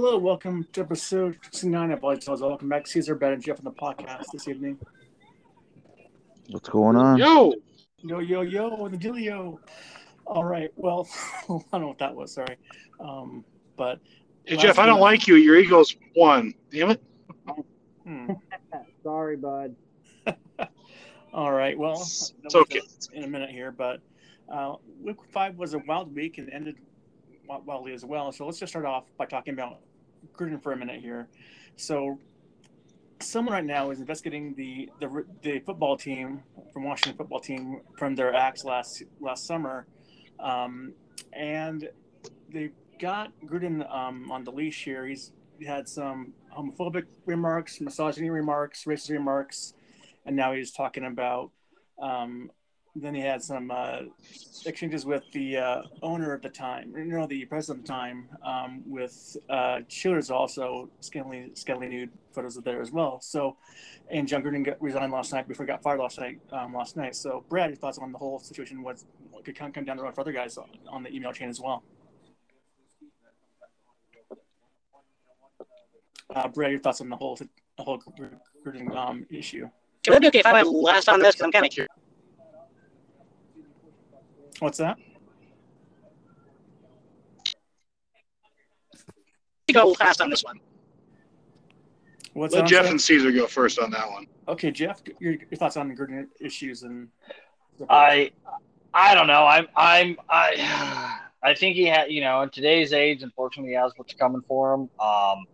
Hello, welcome to episode 69 of Lights Tales. Welcome back, Caesar, Ben, and Jeff on the podcast this evening. What's going on? Yo, Yo, yo, yo, the dealio. All right, well, I don't know what that was, sorry. Um, but hey, last Jeff, I don't like you. Your Eagles won. Damn it. hmm. Sorry, bud. All right, well, It's that was okay. in a minute here, but uh, week five was a wild week and ended wi- wildly as well. So let's just start off by talking about Gruden for a minute here. So someone right now is investigating the the, the football team from Washington football team from their acts last last summer, um, and they've got Gruden um, on the leash here. He's had some homophobic remarks, misogyny remarks, racist remarks, and now he's talking about. Um, then he had some uh, exchanges with the uh, owner at the time, you know, the president at the time, um, with uh, also scantily, scantily nude photos of there as well. So, and Jon Gruden got, resigned last night before he got fired last night. Um, last night. So, Brad, your thoughts on the whole situation? What, could come, come down the road for other guys on, on the email chain as well? Uh, Brad, your thoughts on the whole the whole Gruden um, issue? Would it be okay if I went last on this? Because I'm kind of curious. What's that? go last on this one. What's Let that? Jeff and Caesar go first on that one. Okay, Jeff, your, your thoughts on the Gruden issues and I I don't know. I'm I'm I I think he had you know in today's age, unfortunately, he has what's coming for him. Um,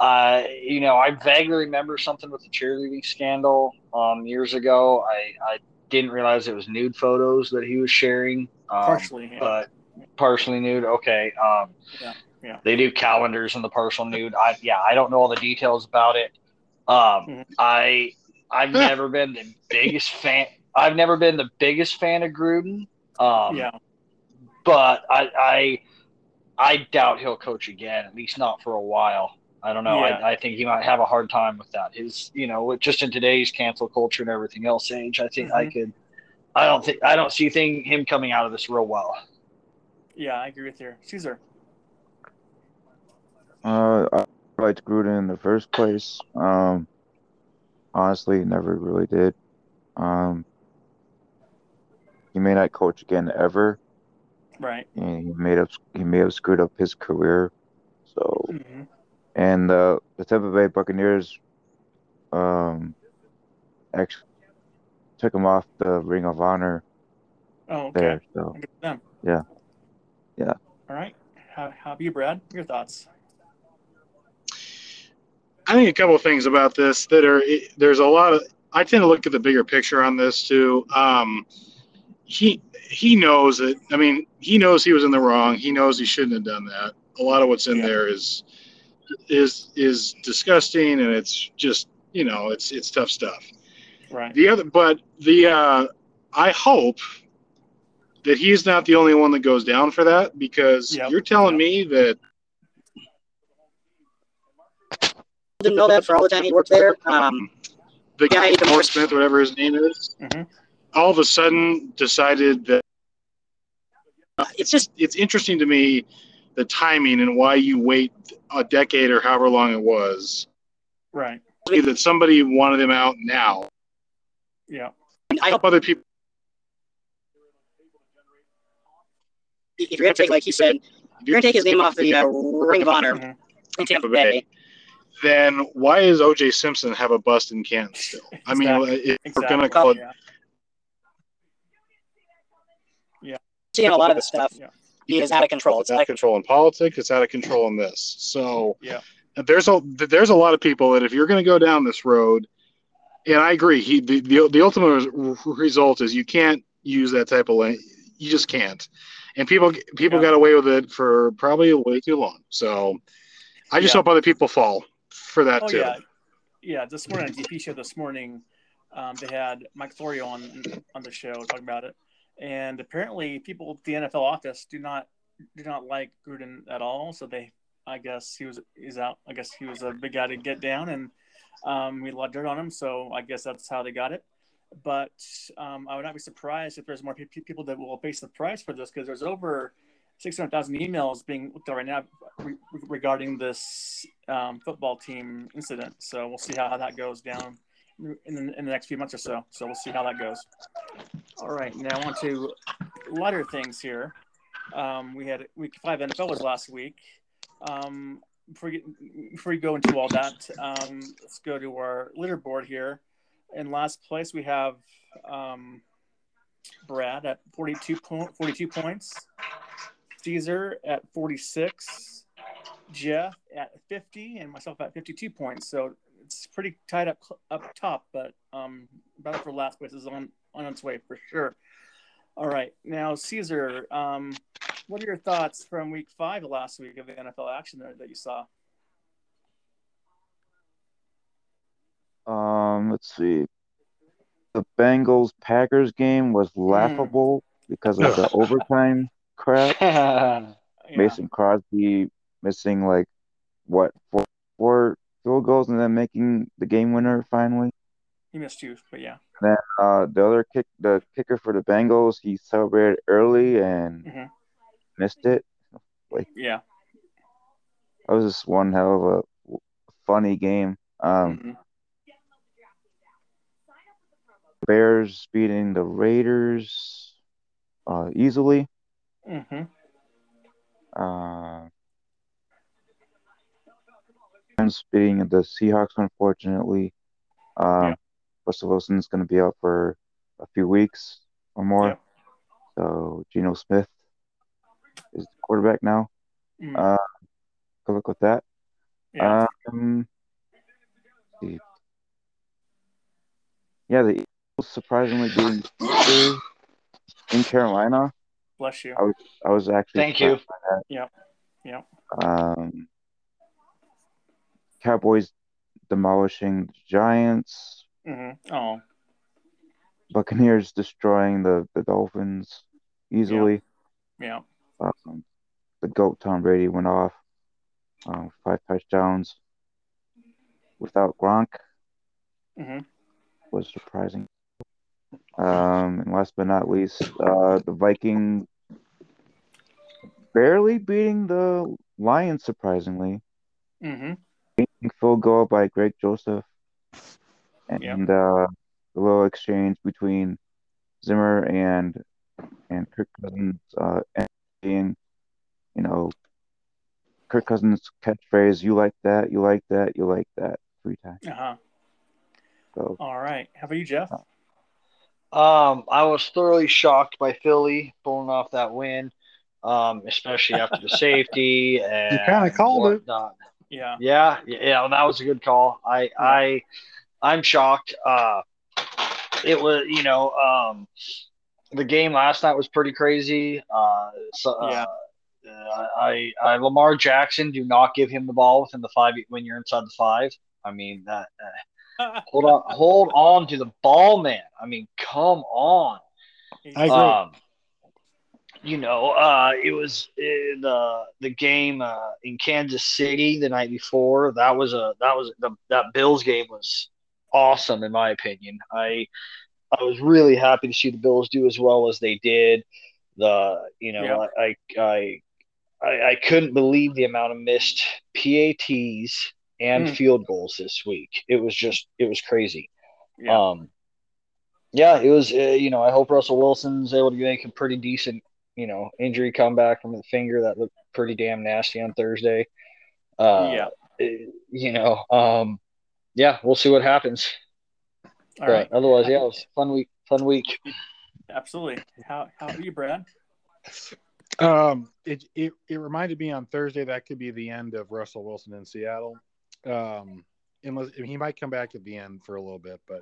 uh, you know, I vaguely remember something with the cheerleading scandal um years ago. I I didn't realize it was nude photos that he was sharing. Um, partially. Yeah. but partially nude. Okay. Um, Yeah, yeah. They do calendars in the partial nude. I yeah, I don't know all the details about it. Um, Mhm. I I've never been the biggest fan. I've never been the biggest fan of Gruden. Um, yeah, but I I I doubt he'll coach again. At least not for a while. I don't know. Yeah. I, I think he might have a hard time with that. His, you know, just in today's cancel culture and everything else age, I think I Mhm. could. I don't think I don't see thing him coming out of this real well. yeah, I agree with you, Caesar. Uh, I liked Gruden in the first place. Um, honestly, never really did. Um, he may not coach again ever, Right. and he made up he may have screwed up his career. So, hmm and uh, the Tampa Bay Buccaneers, um, actually took him off the Ring of Honor Oh, okay. there. So, Good them. Yeah. Yeah. All right. How, how about you, Brad? Your thoughts? I think a couple of things about this that are there's a lot of I tend to look at the bigger picture on this too. Um, he he knows that I mean he knows he was in the wrong. He knows he shouldn't have done that. A lot of what's in Yeah. there is is is disgusting and it's just you know it's it's tough stuff. Right. The other, but the uh, I hope that he's not the only one that goes down for that because Yep. you're telling me that Didn't know that for all the time he worked there. Um, the Yeah, guy he can- Morris Smith, whatever his name is, Mhm. all of a sudden decided that it's just it's interesting to me the timing and why you wait a decade or however long it was Right. that somebody wanted him out now. Yeah. I hope Help other people. if you're gonna take like he said, if you're gonna take his name off the uh, Ring of Honor Mhm. in Tampa Bay. Then why does O.J. Simpson have a bust in Canton still? I mean, Exactly. we're gonna call it Yeah. Seeing a lot of this stuff Yeah. He is out of control. It's It's out of control in politics. It's out of control in this. So Yeah. there's a there's a lot of people that if you're going to go down this road, and I agree, he the the, the ultimate result is you can't use that type of lane. You just can't. And people people Yeah. got away with it for probably way too long. So I just Yeah. hope other people fall for that Oh too. yeah, yeah. This morning on DP show this morning, um, they had Mike Florio on on the show talking about it, and apparently people at the NFL office do not do not like Gruden at all. So they, I guess he was he's out. I guess he was a big guy to get down, and um, we lot dirt on him. So I guess that's how they got it. But um, I would not be surprised if there's more pe- people that will face the price for this because there's over 600,000 emails being looked at right now re- regarding this um, football team incident. So we'll see how that goes down in the, in the next few months or so. So we'll see how that goes. All right, now on to lighter things here. Um, we had week five NFL was last week. Um, before, we before go into all that, um, let's go to our leaderboard here. In last place, we have um, Brad at 42, po- 42 points, Caesar at 46, Jeff at 50, and myself at 52 points. So it's pretty tight up up top, but um, battle for last place is on on its way for sure. All right, now Caesar, um, what are your thoughts from Week Five last week of the NFL action there that you saw? Um, let's see. The Bengals Packers game was laughable because of the overtime crap. yeah. Mason Crosby missing like what four, four field goals and then making the game winner finally. He missed two, but yeah. Then uh, the other kick, the kicker for the Bengals, he celebrated early and Mhm. missed it. Yeah. That was just one hell of a funny game. Um, Mhm. Bears beating the Raiders uh, easily. Mhm. Uh, beating the Seahawks, unfortunately. Um, Yeah. Russell Wilson's going to be out for a few weeks or more. Yep. So Geno Smith is the quarterback now. Mhm. Uh, good luck with that. yeah. Um, let's. Yeah, the Eagles surprisingly beating in Carolina. Bless you. I was I was actually Thank you. Yeah. Yeah. Um, Cowboys demolishing the Giants. Hmm Oh, Buccaneers destroying the, the Dolphins easily. yeah. Um, the GOAT Tom Brady went off. Um, five touchdowns without Gronk hmm was surprising. Um, and last but not least, uh, the Vikings barely beating the Lions, surprisingly. Mm-hmm. Field goal by Greg Joseph. And Yep. uh, the little exchange between Zimmer and and Kirk Cousins uh, being, you know, Kirk Cousins' catchphrase, you like that, you like that, you like that, three times. Uh huh. So, All right. How about you, Jeff? Um, I was thoroughly shocked by Philly pulling off that win, um, especially after the safety and kinda called it. whatnot. Yeah. Yeah, yeah, that was a good call. I, I, I'm shocked. Uh, it was, you know, um, the game last night was pretty crazy. Uh, so, uh, Yeah. uh, I, I, Lamar Jackson, do not give him the ball within the five when you're inside the five. I mean that. Uh, hold on, hold on to the ball, man. I mean, come on. I agree. Um, you know, uh, it was uh, the the game uh, in Kansas City the night before. That was a that was the that Bills game was awesome in my opinion. I I was really happy to see the Bills do as well as they did. The you know Yeah. I, I I I couldn't believe the amount of missed PATs and Mm. field goals this week. It was just it was crazy. Yeah. Um, yeah, it was. Uh, you know, I hope Russell Wilson's able to make a pretty decent, you know, injury comeback from the finger that looked pretty damn nasty on Thursday. Uh, yeah. You know, um, yeah, we'll see what happens. All but right. otherwise, yeah, it was a fun week. Fun week. Absolutely. How how are you, Brad? Um, it, it it reminded me on Thursday that could be the end of Russell Wilson in Seattle. Um, unless he might come back at the end for a little bit, but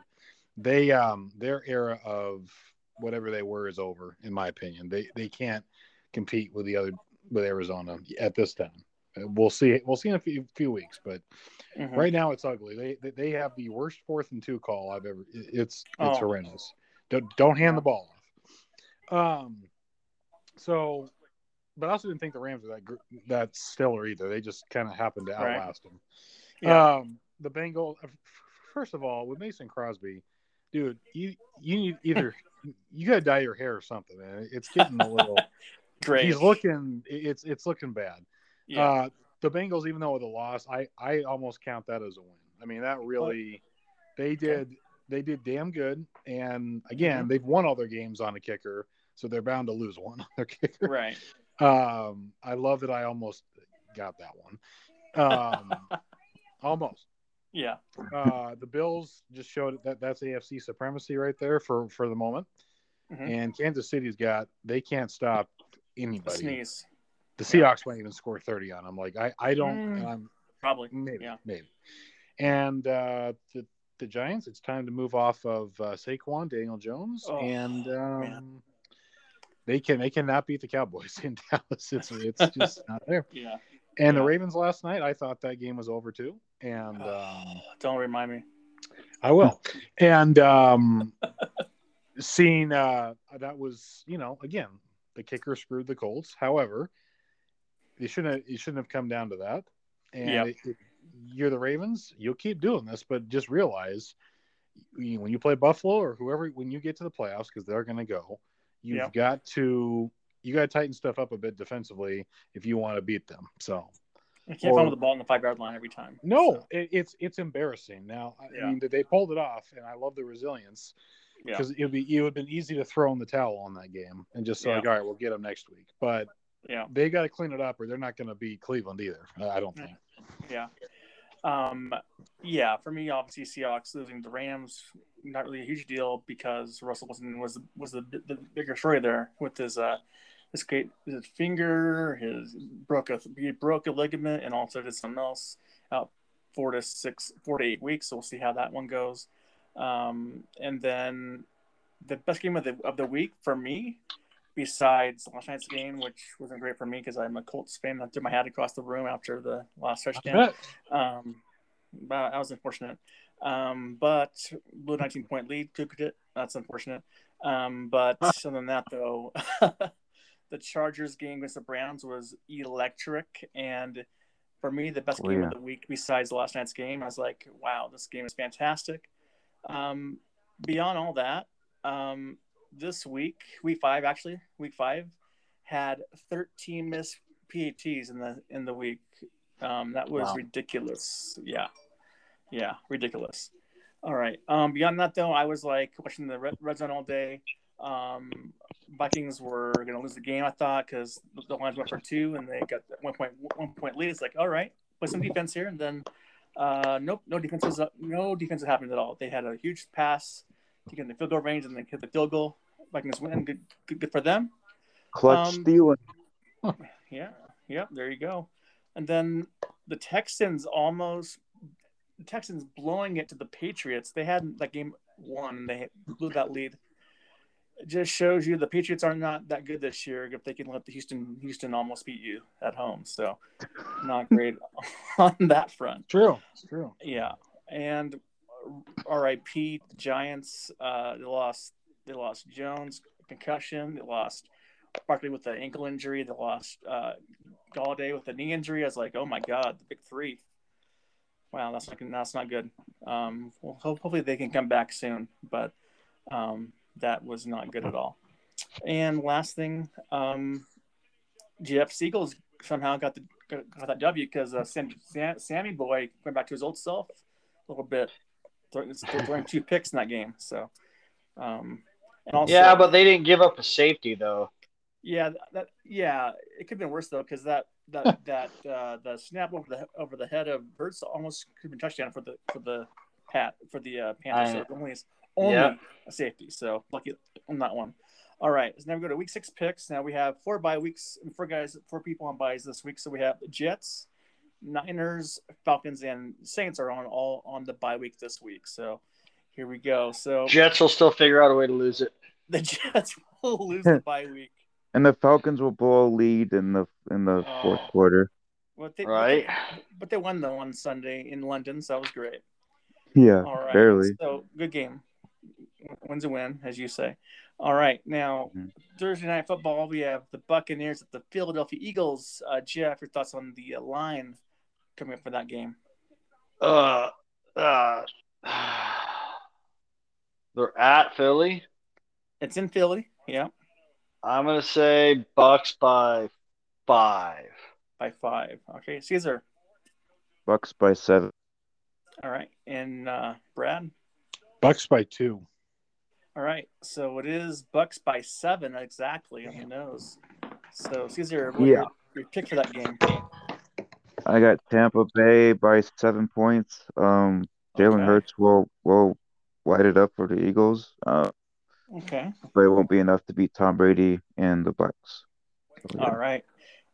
they um their era of whatever they were is over, in my opinion. They they can't compete with the other with Arizona at this time. Uh, We'll see. We'll see in a few, few weeks, but Mhm. right now it's ugly. They, they they have the worst fourth and two call I've ever. It's it's Oh. horrendous. Don't don't hand the ball off. Um, so, but I also didn't think the Rams were that gr- that stellar either. They just kind of happened to Right. outlast them. Yeah. Um, the Bengals. First of all, with Mason Crosby, dude, you you need either you got to dye your hair or something, man. It's getting a little. Great. he's looking. It's it's looking bad. Yeah. Uh, the Bengals, even though with a loss, I I almost count that as a win. I mean, that really they did they did damn good. And again, Mhm. they've won all their games on a kicker, so they're bound to lose one on their kicker. right. Um, I love that I almost got that one. Um, almost. Yeah. Uh, the Bills just showed that that's AFC supremacy right there for for the moment. Mhm. And Kansas City's got they can't stop anybody. sneeze. The Seahawks might even score 30 on them. Like I, I don't Mm. and I'm Probably. maybe Yeah. maybe. And uh the the Giants, it's time to move off of uh, Saquon, Daniel Jones, Oh, and um, they can they cannot beat the Cowboys in Dallas. It's it's just not there. Yeah. And the Ravens last night, I thought that game was over too. And um, Don't remind me. I will. And um, seeing uh, that was, you know, again, the kicker screwed the Colts. However, you shouldn't have, you shouldn't have come down to that. And Yep. it- it- you're the Ravens. You'll keep doing this, but just realize you- when you play Buffalo or whoever, when you get to the playoffs, because they're going to go, you've Yep. got to you got to tighten stuff up a bit defensively if you want to beat them. So I can't Or- fumble the ball on the five yard line every time. no, So, it, it's it's embarrassing. Now, I Yeah. mean, they pulled it off, and I love the resilience yeah. because it would be it would have been easy to throw in the towel on that game and just say Yeah. like, all right, we'll get them next week. But Yeah. they got to clean it up, or they're not going to beat Cleveland either. I don't think. Yeah. Um, yeah, for me, obviously, Seahawks losing the Rams, not really a huge deal because Russell Wilson was was the, the bigger story there with his uh his his finger, his broke a he broke a ligament, and also did something else out four to six, four to eight weeks. So we'll see how that one goes. Um, and then the best game of the of the week for me, besides last night's game, which wasn't great for me because I'm a Colts fan. I threw my hat across the room after the last touchdown. Um, but that was unfortunate. Um, but blew 19 point lead, took it. That's unfortunate. Um, but other than that, though, the Chargers game against the Browns was electric. And for me, the best Oh, game yeah. of the week besides the last night's game, I was like, wow, this game is fantastic. Um, beyond all that, um, this week, week five, actually, week five, had 13 missed PATs in the in the week. Um, that was Wow. ridiculous. Yeah, yeah, ridiculous. All right. Um, beyond that, though, I was like watching the red, red zone all day. Um, Vikings were going to lose the game, I thought, because the Lions went for two and they got that one point one point lead. It's like, all right, put some defense here, and then uh, nope, no defense was no defense happened at all. They had a huge pass to get in the field goal range and then hit the field goal. Vikings win. Good, good, good for them. Clutch Um, stealing. Yeah, yeah, there you go. And then the Texans almost the Texans blowing it to the Patriots. They had that game won and they blew that lead. It just shows you the Patriots are not that good this year if they can let the Houston Houston almost beat you at home. So not great on that front. True, it's true. Yeah, and RIP Giants. Uh, they lost. They lost Jones concussion. They lost Barkley with the ankle injury. They lost uh, Golladay with the knee injury. I was like, oh my god, the big three. Wow, that's not that's not good. Um, well, hopefully they can come back soon, but um, that was not good at all. And last thing, um, Jeff's Eagles somehow got the got, that W because uh, Sam, Sam, Sammy Boy went back to his old self a little bit, throwing, throwing two picks in that game. So, um, and also, yeah, but they didn't give up a safety though. yeah, that yeah, it could have been worse though because that that that uh, the snap over the over the head of Hurts almost could have been touchdown for the for the pat for the uh, Panthers. So only only Yeah. a safety. So lucky on that one. All right, so now we go to week six picks. Now we have four bye weeks, and four guys, four people on byes this week. So we have Jets, Niners, Falcons, and Saints are on all on the bye week this week. So here we go. So Jets will still figure out a way to lose it. the Jets will lose the bye week. And the Falcons will blow a lead in the in the fourth Oh. quarter. But they, Right. But they, but they won though on Sunday in London, so that was great. Yeah, All right. barely. So good game. Win's a win, as you say. All right. Now Mhm. Thursday night football, we have the Buccaneers at the Philadelphia Eagles. Uh, Jeff, your thoughts on the uh, line coming up for that game? Uh, uh, they're at Philly. It's in Philly. Yeah. I'm gonna say Bucks by five. by five. Okay, Caesar. Bucks by seven. All right, and uh, Brad. Bucks by two. All right, so it is Bucks by seven exactly on the nose. So Caesar, what Yeah. your, your pick for that game? I got Tampa Bay by seven points. Um, Jalen Okay. Hurts will will light it up for the Eagles, uh, Okay. but it won't be enough to beat Tom Brady and the Bucks. So, yeah. All right.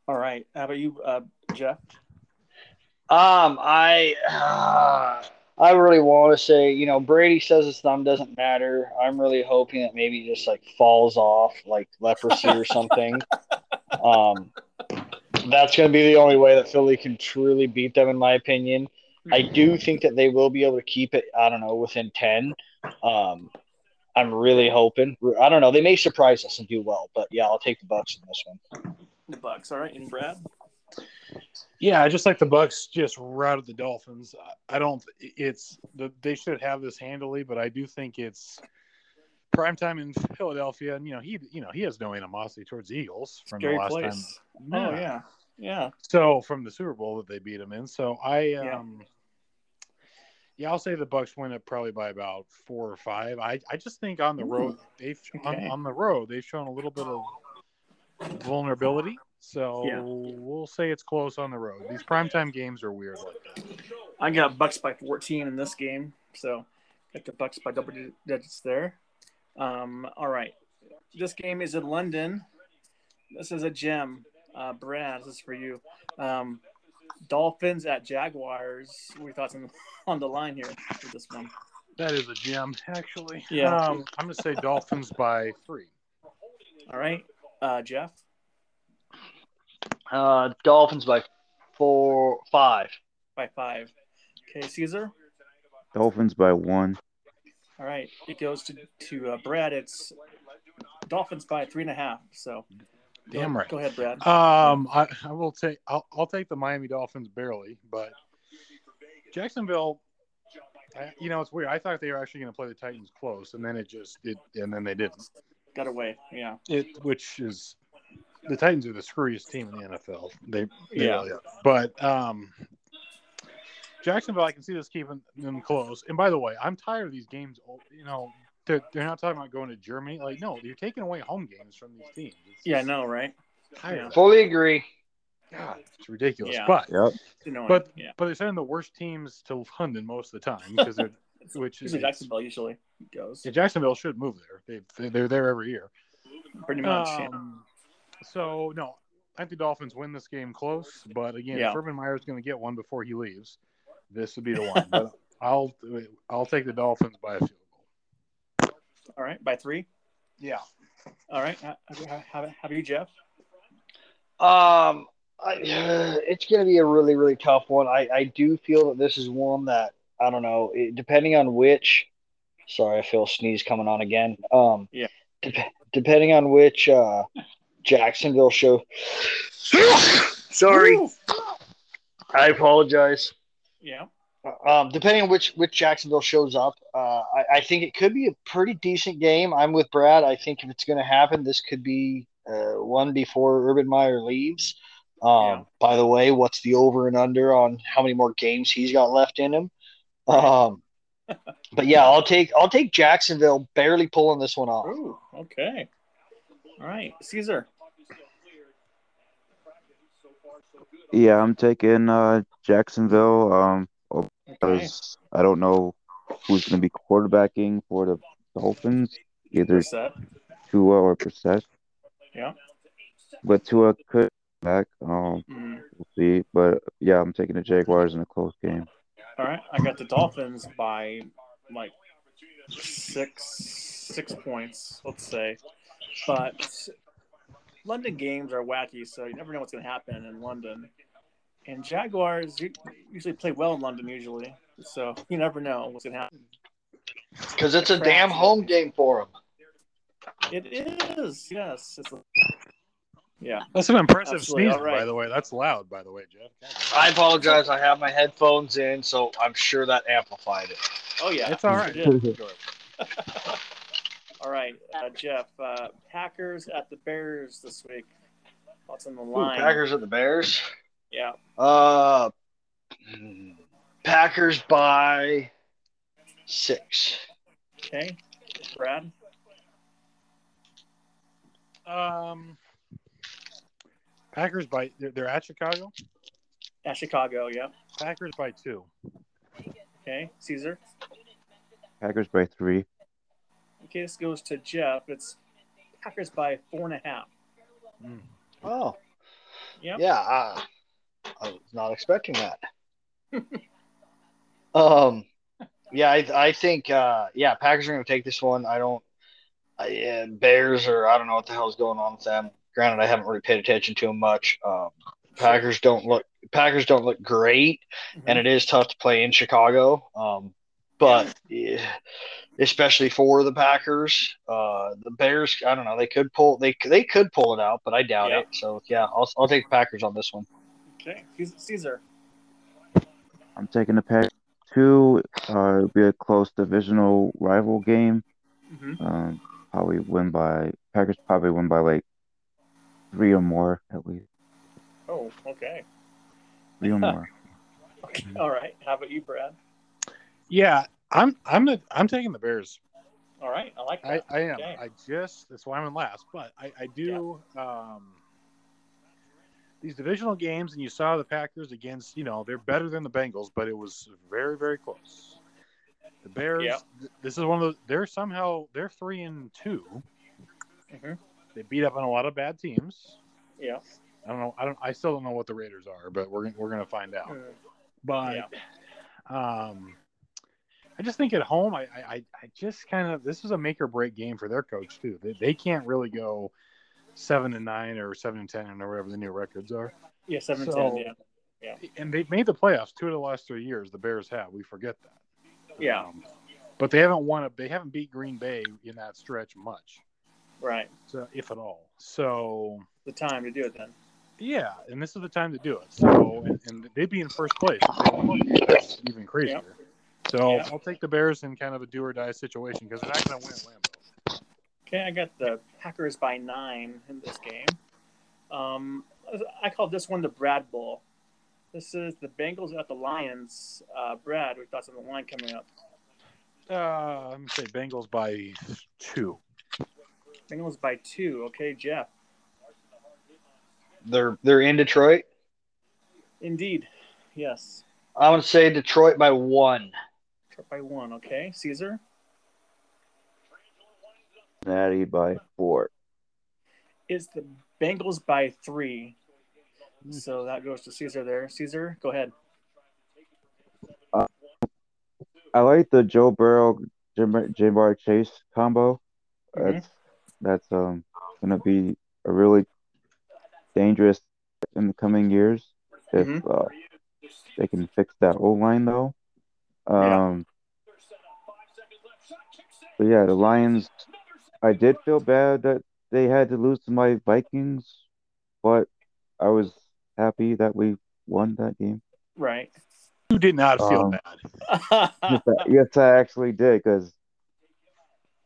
All right. How about you, uh, Jeff? Um, I uh, I really want to say, you know, Brady says his thumb doesn't matter. I'm really hoping that maybe it just like falls off, like leprosy or something. Um, that's going to be the only way that Philly can truly beat them, in my opinion. I do think that they will be able to keep it. I don't know within ten. Um, I'm really hoping. I don't know. They may surprise us and do well, but yeah, I'll take the Bucks in this one. The Bucks. All right, and Brad. Yeah, I just like the Bucks just routed the Dolphins. I- I don't. It's the they should have this handily, but I do think it's prime time in Philadelphia, and you know he you know he has no animosity towards the Eagles from Scary the last place. time. Oh yeah. Yeah. So from the Super Bowl that they beat him in. So I um yeah, I'll say the Bucks win it probably by about four or five. I, I just think on the road they've on, on the road they've shown a little bit of vulnerability. So Yeah. we'll say it's close on the road. These primetime games are weird like that. I got Bucks by 14 in this game, so got the Bucks by double digits there. Um, all right, this game is in London. This is a gem. Uh, Brad, this is for you. Um, Dolphins at Jaguars. What are your thoughts on, on the line here for this one? That is a gem, actually. Yeah. Um, I'm gonna say Dolphins by three. All right, uh, Jeff. Uh, Dolphins by four, five. by five. Okay, Caesar. Dolphins by one. All right, it goes to to uh, Brad. It's Dolphins by three and a half. So, Damn go, right. Go ahead, Brad. Um, I, I will take I'll, I'll take the Miami Dolphins barely, but Jacksonville. I, you know, it's weird. I thought they were actually going to play the Titans close, and then it just it, and then they didn't. Got away. Yeah. It, which is the Titans are the screwiest team in the NFL. They, they Yeah. really. But um, Jacksonville, I can see this keeping them close. And by the way, I'm tired of these games. You know, they're, they're not talking about going to Germany. Like, no, you're taking away home games from these teams. It's Yeah, I know, right? tired. Fully agree. God, it's ridiculous. Yeah. But Yep. It's but yeah, but they're sending the worst teams to London most of the time because they're which is Jacksonville usually goes yeah, Jacksonville should move there. They they're there every year. pretty much. yeah. Um, so no, I think the Dolphins win this game close. But again, Yeah. if Urban Meyer's going to get one before he leaves, this would be the one. but I'll I'll take the Dolphins by a field goal. All right, by three. Yeah. All right. How, about you, Jeff? Um, I, it's going to be a really, really tough one. I, I do feel that this is one that I don't know. It, depending on which, sorry, I feel a sneeze coming on again. Um, Yeah. dep- depending on which uh, Jacksonville show. sorry, Woo! I apologize. Yeah. Um, depending on which which Jacksonville shows up, uh, I, I think it could be a pretty decent game. I'm with Brad. I think if it's going to happen, this could be uh, one before Urban Meyer leaves. Um, Yeah. By the way, what's the over and under on how many more games he's got left in him? Um, but yeah, I'll take I'll take Jacksonville barely pulling this one off. Ooh. Okay. All right, Caesar. Yeah, I'm taking uh, Jacksonville. Um, Okay. I don't know who's going to be quarterbacking for the Dolphins, either. Tua or Brissett. Yeah. But Tua could back. Um, Mm. we'll see. But yeah, I'm taking the Jaguars in a close game. All right, I got the Dolphins by like six six points, let's say. But London games are wacky, so you never know what's going to happen in London. And Jaguars usually play well in London, usually, so you never know what's going to happen. Because it's a damn home game for them. It is, yes. It's yeah. That's an impressive Absolutely. sneeze, All right. by the way. That's loud, by the way, Jeff. I apologize. I have my headphones in, so I'm sure that amplified it. Oh yeah. It's all right. It did. Enjoy it. All All right, uh, Jeff. Uh, Packers at the Bears this week. What's on the Ooh, line? Packers at the Bears. Yeah. Uh, Packers by six. Okay. Brad. Um, Packers by they're, they're at Chicago. At Chicago. Yeah. Packers by two. Okay. Caesar. Packers by three. Okay, this goes to Jeff. It's Packers by four and a half. Oh, Yep. yeah. I, I was not expecting that. um, yeah, I, I think, uh, yeah, Packers are going to take this one. I don't, I, yeah, Bears or I don't know what the hell's going on with them. Granted, I haven't really paid attention to them much. Um, Packers don't look, Packers don't look great, and it is tough to play in Chicago. Um, but yeah, especially for the Packers, uh, the Bears, I don't know, they could pull, they they could pull it out, but I doubt Yeah. it. So yeah, I'll I'll take the Packers on this one. Okay. Caesar. I'm taking the Pack two. Uh, it'll be a close divisional rival game. Mm-hmm. Um, probably win by Packers. Probably win by like three or more at least. Oh, okay. Three or more. Okay. All right. How about you, Brad? Yeah, I'm I'm the I'm taking the Bears. All right. I like I, that. I am. Okay. I just that's why I'm in last. But I, I do um these divisional games and you saw the Packers against, you know, they're better than the Bengals, but it was very, very close. The Bears Yep. th- this is one of those they're somehow they're three and 2 Mhm. They beat up on a lot of bad teams. Yeah. I don't know. I don't. I still don't know what the Raiders are, but we're we're gonna find out. Mm. But um, I just think at home, I, I, I- I just kind of this is a make or break game for their coach too. They, they can't really go seven and nine or seven and ten or whatever the new records are. Yeah. Seven ten. So- Yeah. Yeah. And they've made the playoffs two of the last three years. The Bears have. We forget that. Yeah. Um, but they haven't won a. They haven't beat Green Bay in that stretch much, Right. so if at all. So The time to do it then. yeah, and this is the time to do it. So and, and they'd be in first place. They. That's even crazier. So Yeah. I'll take the Bears in kind of a do or die situation because they're not going to win at Lambeau. Okay, I got the Packers by nine in this game. Um, I call this one the Brad Bowl. This is the Bengals at the Lions. Uh, Brad, what thoughts on the line coming up? Uh, I'm gonna say Bengals by two. Bengals by two. Okay, Jeff. They're they're in Detroit. Indeed. Yes. I'm gonna say Detroit by one. Detroit by one. Okay, Caesar. Cincinnati by four. It's the Bengals by three. So that goes to Caesar there. Caesar, go ahead. I like the Joe Burrow Jim, Ja'Marr Chase combo. Mhm. That's that's um gonna be a really dangerous in the coming years if Mhm. uh, they can fix that O line though. Yeah. Um, but yeah, the Lions. I did feel bad that they had to lose to my Vikings, but I was happy that we won that game. Right. You did not feel Um, bad. yes, I, yes, I actually did because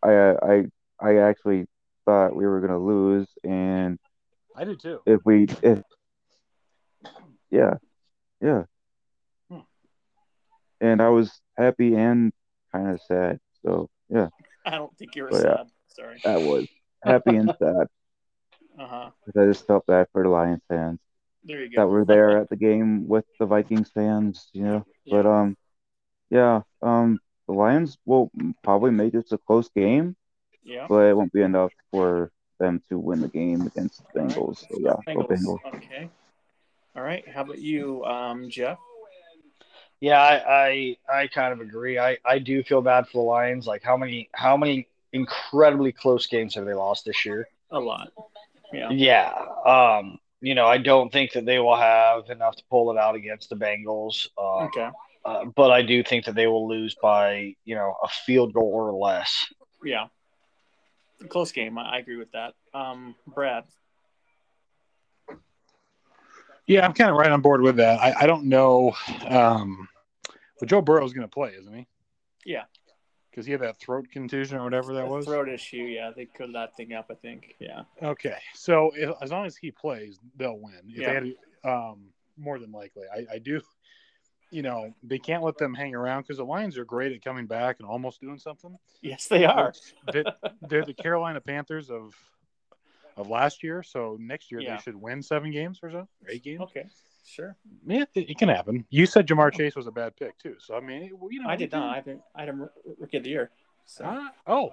I I I actually thought we were gonna lose, and I did too. if we if yeah yeah, Hmm. and I was happy and kind of sad. So yeah, I don't think you were But, yeah. Sad. Sorry. I was happy and sad Uh huh. because I just felt bad for the Lions fans There you that were there at the game with the Vikings fans. You know, but um, yeah, um, the Lions will probably make this a close game. Yeah. but it won't be enough for them to win the game against the Bengals. So yeah, Bengals. Bengals. Okay. All right. How about you, um, Jeff? Yeah, I, I I kind of agree. I, I do feel bad for the Lions. Like how many how many incredibly close games have they lost this year? A lot. Yeah. Yeah. Um, you know, I don't think that they will have enough to pull it out against the Bengals. Um, Okay. uh, but I do think that they will lose by, you know, a field goal or less. Yeah. Close game. I, I agree with that. Um, Brad. Yeah, I'm kind of right on board with that. I, I don't know. Um, but Joe Burrow's going to play, isn't he? Yeah. Because he had that throat contusion or whatever that was. throat issue. Yeah, they could that thing up. I think. Yeah. Okay, so if, as long as he plays, they'll win. If Yeah. they had, um, more than likely, I, I do. You know, they can't let them hang around because the Lions are great at coming back and almost doing something. Yes, they are. They're, they're the Carolina Panthers of of last year, so next year Yeah. they should win seven games or so, or eight games. Okay. Sure. Yeah, it, it can happen. You said Ja'Marr Chase was a bad pick too, so I mean, you know, I did not. I haven't. I had him rookie of the year. So Ah, oh,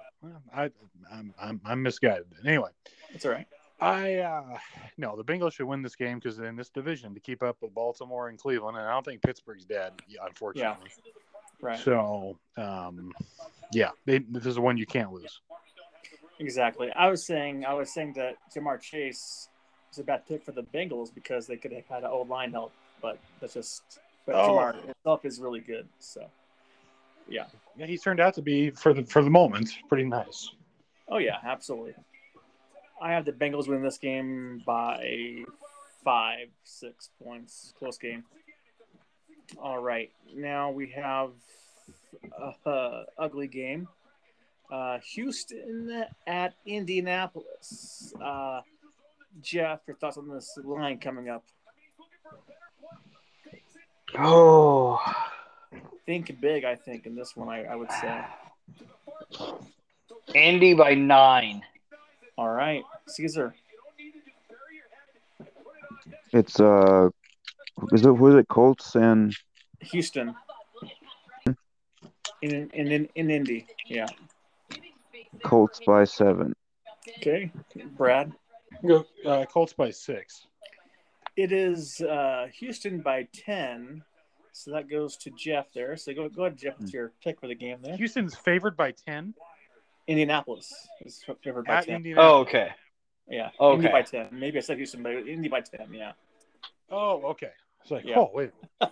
I, I'm, I'm, I'm misguided. Anyway, it's all right. I uh no, the Bengals should win this game because in this division to keep up with Baltimore and Cleveland, and I don't think Pittsburgh's dead, yeah, unfortunately. Right. So, um, yeah, they, this is the one you can't lose. Exactly. I was saying. I was saying that Jamar Chase was a bad pick for the Bengals because they could have had an old line help, but that's just. But Oh. Ja'Marr himself is really good. So. Yeah. Yeah, he's turned out to be for the for the moment pretty nice. Oh yeah, absolutely. I have the Bengals win this game by five, six points. Close game. All right, now we have a, a ugly game. Uh, Houston at Indianapolis. Uh, Jeff, your thoughts on this line coming up? Oh, Think big, I think, in this one. I, I would say. Indy by nine. All right, Caesar. It's uh, is it who is it? Colts and Houston. In in in, in Indy, yeah. Colts by seven. Okay, Brad. Go uh, Colts by six. It is uh, Houston by ten, so that goes to Jeff there. So go go ahead, Jeff, with your pick for the game there. Houston's favored by ten Indianapolis is favored by at ten. Oh, okay. Yeah, Okay. Indy by ten. Maybe I said Houston, but Indy by ten. Yeah. Oh, okay. It's like, Yeah. oh wait,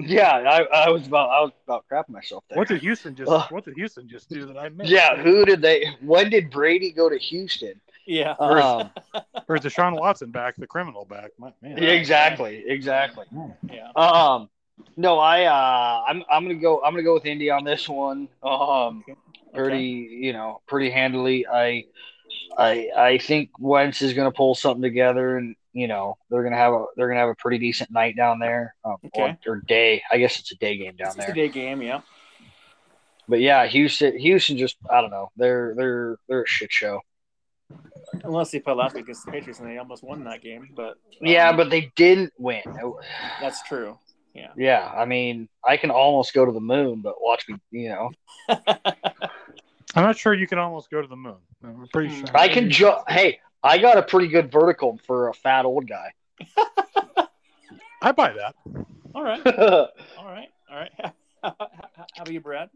Yeah, I, I was about I was about crapping myself there. what did Houston just Ugh. what did Houston just do that I missed? Yeah, who did they? When did Brady go to Houston? Yeah. Um, or is Deshaun Watson back, the criminal back? My, man, yeah, exactly, exactly. Yeah. Um, no, I uh, I'm I'm gonna go I'm gonna go with Indy on this one. Um, pretty you know pretty handily. I I I think Wentz is gonna pull something together, and you know they're gonna have a they're gonna have a pretty decent night down there, um, Okay. or, or day. I guess it's a day game down It's, it's there. a day game. Yeah. But yeah, Houston Houston just I don't know they're they're they're a shit show. Unless they played last week against the Patriots and they almost won that game, but um, Yeah, but they didn't win. that's true. Yeah. Yeah, I mean, I can almost go to the moon, but watch me, you know. I'm not sure you can almost go to the moon. I'm pretty sure. I can ju- Hey, I got a pretty good vertical for a fat old guy. I buy that. All right. All right. All right. How about you, Brad?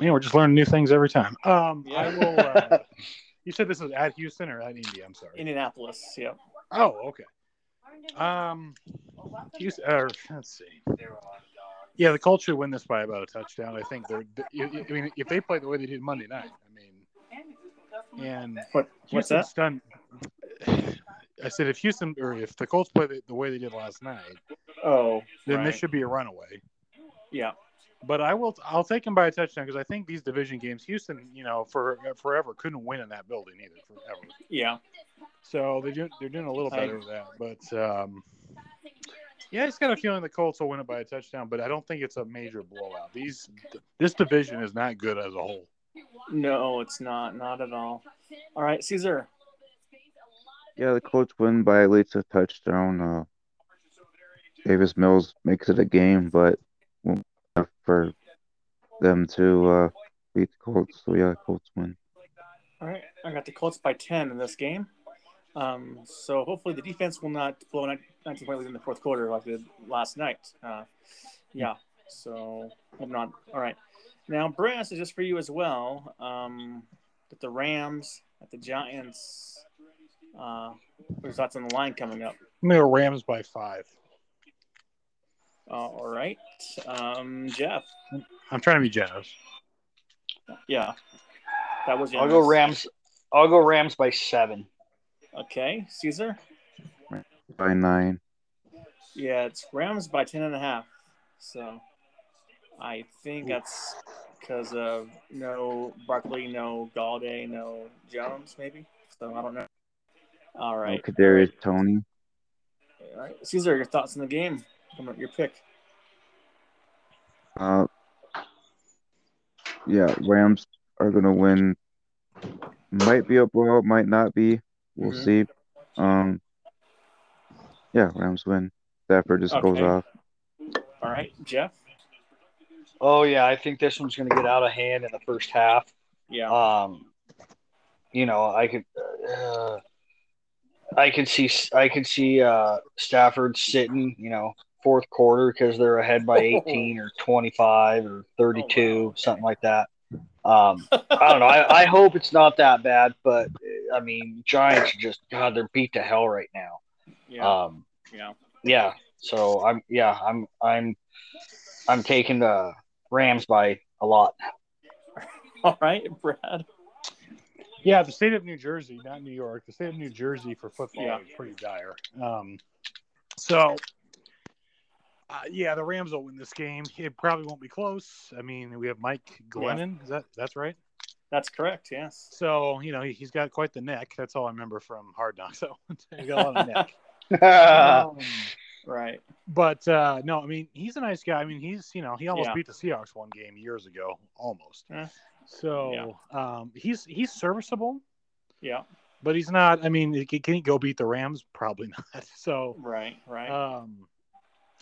Yeah, we're just learning new things every time. Um, Yeah. I will. Uh, you said this is at Houston or at Indy? I'm sorry. Indianapolis. Yeah. Oh, okay. Um, Houston. Uh, let's see. Yeah, the Colts should win this by about a touchdown. I think they're. I mean, if they play the way they did Monday night, I mean, and What? What's Houston's that? done. I said if Houston or if the Colts play the, the way they did last night, Oh. then right. this should be a runaway. Yeah. But I will. I'll take him by a touchdown because I think these division games, Houston, you know, for forever couldn't win in that building either forever. Yeah. So they do, they're doing a little I- better with that. But um, yeah, I just got a feeling the Colts will win it by a touchdown. But I don't think it's a major blowout. These this division is not good as a whole. No, it's not. Not at all. All right, Caesar. Yeah, the Colts win by at least a touchdown. Uh, Davis Mills makes it a game, but won't be enough for them to uh, beat the Colts. So yeah, Colts win. All right, I got the Colts by ten in this game. Um, so hopefully the defense will not blow a 19 point lead in the fourth quarter like they did last night. Uh, yeah. So hope not. All right. Now, Brass is just for you as well. Um, at the Rams, at the Giants. Uh, what are your thoughts on the line coming up? I'm gonna go Rams by five. All right. Um, Jeff. I'm trying to be generous. Yeah. That was I'll go. Rams. I'll go Rams by seven. Okay. Caesar. By nine. Yeah, it's Rams by ten and a half. So I think that's because of no Barkley, no Golladay, no Jones, maybe. So I don't know. All No right. Kadarius Toney. All right. Caesar, your thoughts on the game? Come on, Your pick. Uh, yeah, Rams are gonna win. Might be a blowout, might not be. We'll Mhm. see. Um, yeah, Rams win. Stafford just goes off. All right, Jeff. Oh yeah, I think this one's going to get out of hand in the first half. Yeah. Um, you know, I could, uh, I could see, I can see uh, Stafford sitting, you know, fourth quarter because they're ahead by 18 or 25 or 32, Oh, wow. something like that. Um, I don't know. I, I hope it's not that bad, but I mean, Giants are just God, they're beat to hell right now. Yeah. Um, yeah. yeah. So I'm, yeah, I'm, I'm, I'm taking the Rams by a lot. All right, Brad. Yeah, the state of New Jersey, not New York. The state of New Jersey for football Yeah. is pretty dire. Um, so, uh, yeah, the Rams will win this game. It probably won't be close. I mean, we have Mike Glennon. Is that that's right? That's correct. Yes. So you know he, he's got quite the neck. That's all I remember from Hard Knocks. So he got a lot of neck. Um, Right. but uh, no, I mean he's a nice guy. I mean he's you know he almost Yeah. beat the Seahawks one game years ago, almost. Eh. So um, he's he's serviceable. Yeah. but he's not. I mean, can can he go beat the Rams? Probably not. So, Right. Right. um,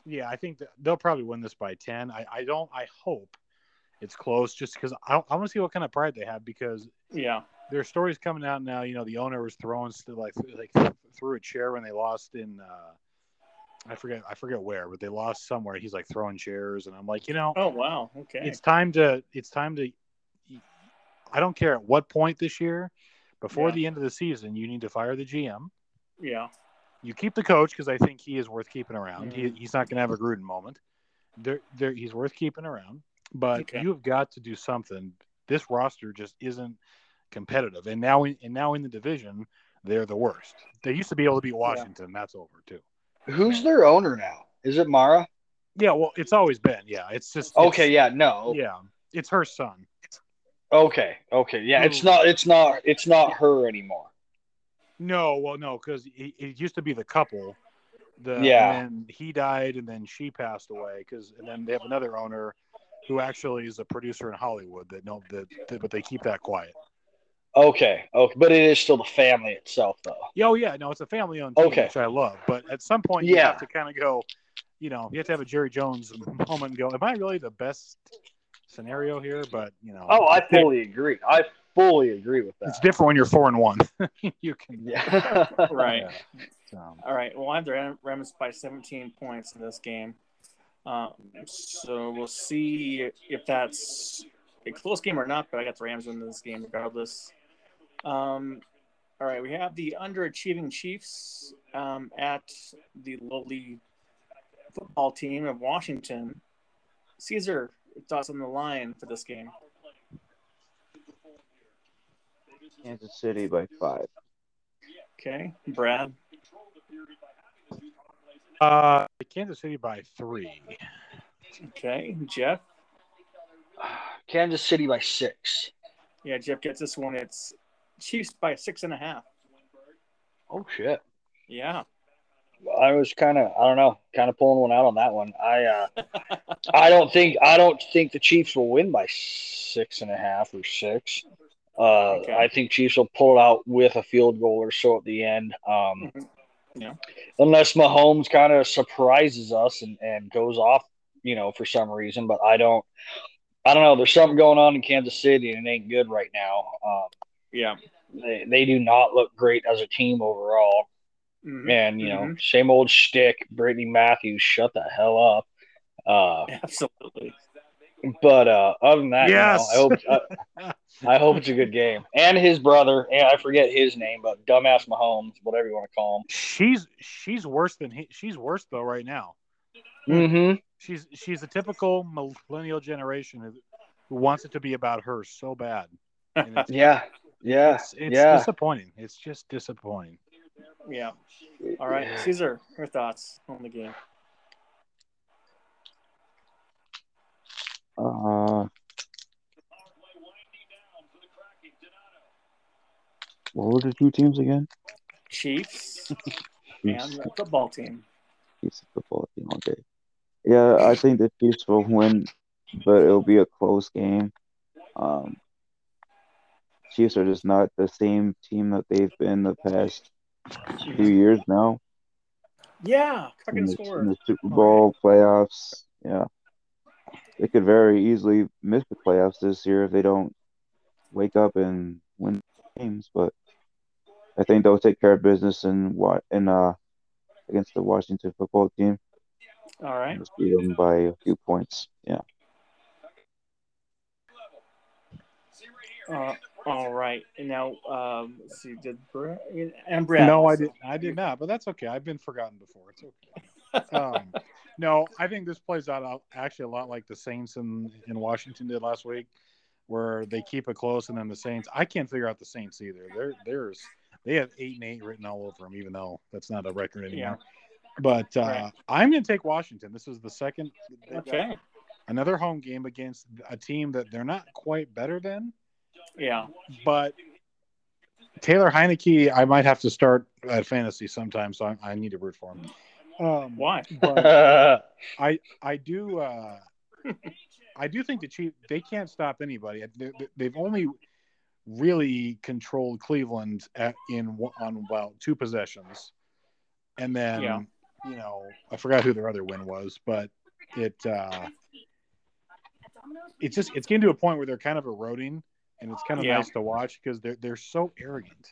yeah, I think they'll probably win this by ten. I, I don't. I hope it's close, just because I, I want to see what kind of pride they have because yeah. there's stories coming out now. You know, the owner was throwing like like threw a chair when they lost in. Uh, I forget. I forget where, but they lost somewhere. He's like throwing chairs, and I'm like, you know, Oh wow. Okay. it's time to. It's time to. I don't care at what point this year, before Yeah. the end of the season, you need to fire the GM. yeah. You keep the coach because I think he is worth keeping around. Mhm. He, he's not going to have a Gruden moment. There, there, he's worth keeping around. But Okay. you have got to do something. This roster just isn't competitive, and now, in, and now in the division, they're the worst. They used to be able to beat Washington. That's over too. Who's their owner now? Is it Mara? Yeah, well, it's always been. Yeah, it's just it's- Okay, yeah, no. yeah. It's her son. Okay, okay, yeah. It's not. It's not. It's not her anymore. No, well, no, because it, it used to be the couple. The, Yeah. And he died, and then she passed away. Because and then they have another owner, who actually is a producer in Hollywood. That no, that, that but they keep that quiet. Okay, okay, but it is still the family itself, though. Yeah, oh yeah, no, it's a family-owned team, Okay. which I love. But at some point, yeah. you have to kind of go. You know, you have to have a Jerry Jones moment and go. Am I really the best scenario here? But you know, Oh, I fully agree. I fully agree with that. It's different when you're four and one. you can. Yeah. Right. Yeah. So, All right. Well, I have the Ram- Rams by 17 points in this game. Um, so we'll see if that's a close game or not. But I got the Rams winning this game regardless. Um, all right. We have the underachieving Chiefs um, at the lowly football team of Washington. Caesar, thoughts on the line for this game? Kansas City by five. Okay, Brad. uh, Kansas City by three. Okay, Jeff. Kansas City by six. Yeah, Jeff gets this one. It's Chiefs by six and a half. Oh shit. Yeah. I was kind of, I don't know, kind of pulling one out on that one. I, uh, I don't think, I don't think the Chiefs will win by six and a half or six. Uh, Okay. I think Chiefs will pull it out with a field goal or so at the end. Um, Yeah. unless Mahomes kind of surprises us and, and goes off, you know, for some reason. But I don't, I don't know. There's something going on in Kansas City and it ain't good right now. Um, Yeah. they, they do not look great as a team overall. Mhm. And you know, Mhm. same old shtick. Brittany Matthews, shut the hell up. Uh, Absolutely. But uh, other than that, Yes. you know, I hope uh, I hope it's a good game. And his brother, and I forget his name, but dumbass Mahomes, whatever you want to call him. She's she's worse than he. She's worse though right now. Mm-hmm. She's she's a typical millennial generation who, who wants it to be about her so bad. It's, Yeah, yeah, it's, it's yeah. disappointing. It's just disappointing. Yeah. All right, Caesar, your thoughts on the game? Uh-huh. Uh, what were the two teams again? Chiefs, Chiefs. and the football team. Chiefs football team. Okay. Yeah, I think the Chiefs will win, but it'll be a close game. Um, Chiefs are just not the same team that they've been the past few years now. Yeah, in the, in the Super Bowl playoffs. Yeah they could very easily miss the playoffs this year if they don't wake up and win games. But I think they'll take care of business in what in uh against the Washington football team. All right. Just beat them by a few points. Yeah. Uh, all right. And now, um, let's see, did Brad and Brad? No, I did. I did not, but that's okay. I've been forgotten before. It's okay. Um, no, I think this plays out actually a lot like the Saints in, in Washington did last week, where they keep it close, and then the Saints. I can't figure out the Saints either. They're there's they have eight and eight written all over them, even though that's not a record anymore. But uh, Right. I'm going to take Washington. This is the second. Okay. Another home game against a team that they're not quite better than, Yeah. but Taylor Heinicke, I might have to start at fantasy sometime, so I, I need to root for him. Um, Why? but I I do uh, I do think the Chiefs they can't stop anybody. They, they've only really controlled Cleveland at, in on well two possessions, and then Yeah. you know I forgot who their other win was, but it uh, it's just it's getting to a point where they're kind of eroding, and it's kind of Yeah. nice to watch because they're they're so arrogant.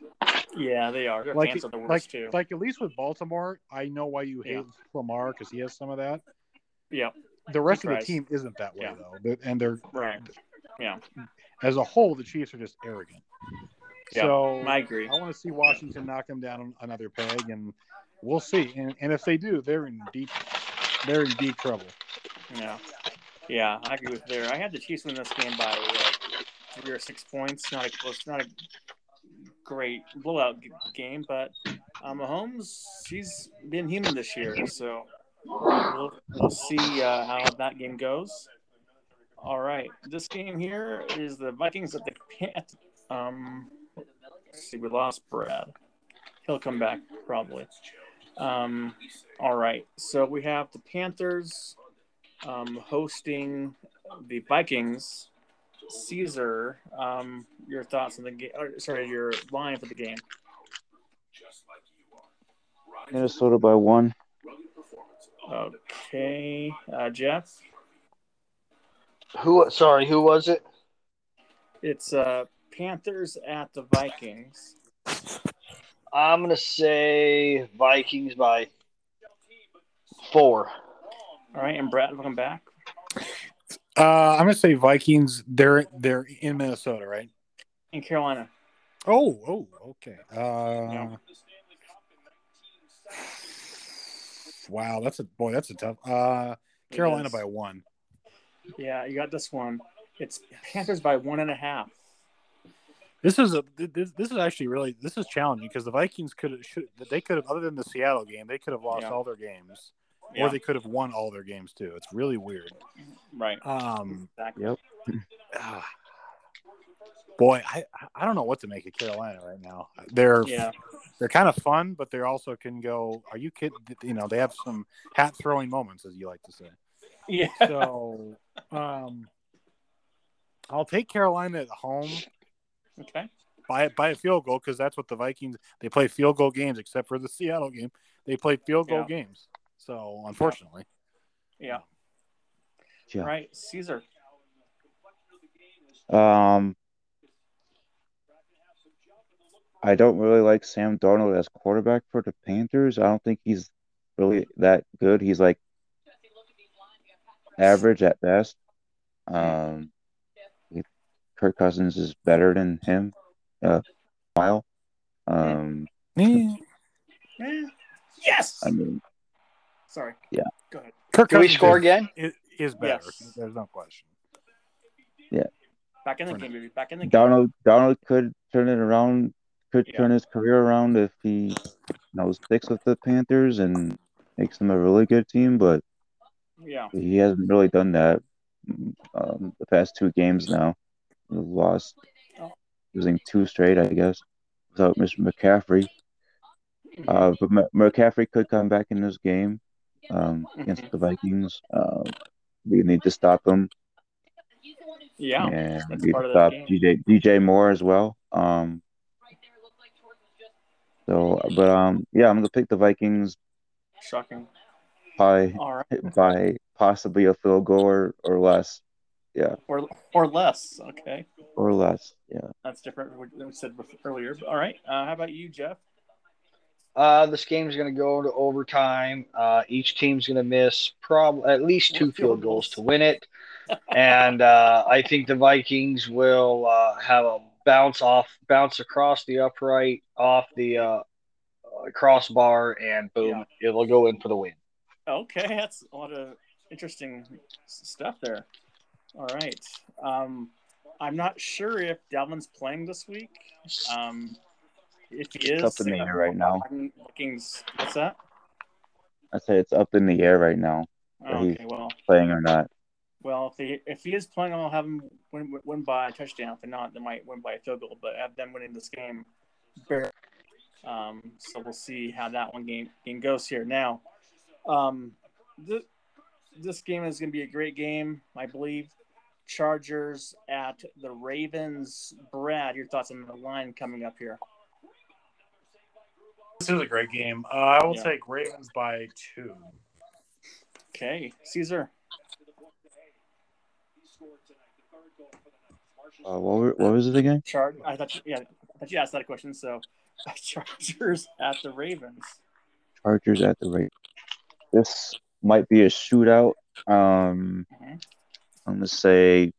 Yeah, they are. Their Like the worst like too. like at least with Baltimore, I know why you hate Yeah. Lamar because he has some of that. yeah. The rest of the team isn't that way Yeah. though, and they're Right. Yeah. as a whole, the Chiefs are just arrogant. Yeah, so I agree. I want to see Washington knock them down another peg, and we'll see. And, and if they do, they're in deep, they're in deep trouble. Yeah. Yeah, I agree with there. I had the Chiefs win this game by like three or six points. Not a close, not a great blowout g- game, but um, Mahomes, he's been human this year, so we'll, we'll see uh, how that game goes. All right, this game here is the Vikings at the Pan- um. See, we lost Brad. He'll come back probably. Um, all right, so we have the Panthers um, hosting the Vikings. Caesar, um, your thoughts on the game? Sorry, your line for the game. Minnesota by one. Okay, uh, Jeff. who? Sorry, who was it? It's uh, Panthers at the Vikings. I'm gonna say Vikings by four. All right, and Brad, welcome back. Uh, I'm gonna say Vikings. They're they're in Minnesota, right? In Carolina. Oh, oh, okay. Uh, Yeah. Wow, that's a boy. That's a tough. Uh, Carolina by one. Yeah, you got this one. It's Panthers by one and a half. This is a this, this is actually really this is challenging because the Vikings could have should they could have other than the Seattle game they could have lost Yeah. all their games Yeah, or they could have won all their games too. It's really weird. right. Um, Exactly. Yep. ah. boy, I I don't know what to make of Carolina right now. They're Yeah, they're kind of fun, but they also can go. Are you kidding? You know, they have some hat throwing moments, as you like to say. yeah. So, um, I'll take Carolina at home Okay. by by a field goal because that's what the Vikings they play field goal games, except for the Seattle game. They play field goal Yeah. games. So, unfortunately, Yeah. Yeah. Right, Caesar. Um, I don't really like Sam Darnold as quarterback for the Panthers. I don't think he's really that good. He's like average at best. Um, Kirk Cousins is better than him. Uh, while. Um, Eh, Yes. I mean, Sorry. Yeah. Go ahead. Kirk Can we score is- again? Is, is better. Yes. There's no question. Yeah. Back in the For game, baby. Back in the game. Darnold Darnold could turn it around. Could Yeah. turn his career around if he, you know, sticks with the Panthers and makes them a really good team. But Yeah. he hasn't really done that um, the past two games now. He lost, Oh. losing two straight, I guess. without Mr. McCaffrey. Uh, but M- McCaffrey could come back in this game um, against the Vikings. Uh, we need to stop him, Yeah, and that's we need to stop. DJ DJ Moore as well. Um, so, but um, yeah, I'm gonna pick the Vikings shocking. by All right, by possibly a field goal or, or less. Yeah, or or less. Okay, or less. Yeah. that's different than we said earlier. All right, uh, how about you, Jeff? Uh, this game's going to go into overtime. Uh, each team's going to miss prob at least two Field goals. to win it, and uh, I think the Vikings will uh, have a bounce off, bounce across the upright, off the uh, uh, crossbar, and boom, it'll go in for the win. Okay, that's a lot of interesting stuff there. All right. Um, I'm not sure if Dalvin's playing this week. Um, if he is, It's up in the air right now. I'm looking. What's that? I say it's up in the air right now, Oh, okay, well, playing or not. well, if he if he is playing, I'll have him win, win by a touchdown. If not, they might win by a field goal. But I have them winning this game. Um, so we'll see how that one game game goes here. Now, um, this this game is going to be a great game, I believe. Chargers at the Ravens. Brad, your thoughts on the line coming up here? This is a great game. Uh, I will Yeah. take Ravens by two. Okay, Caesar. Uh, what, were, what was it again? Char- I thought you, yeah, I thought you asked that question. So, Chargers at the Ravens. Chargers at the rate. This might be a shootout. Um, Mhm. I'm gonna say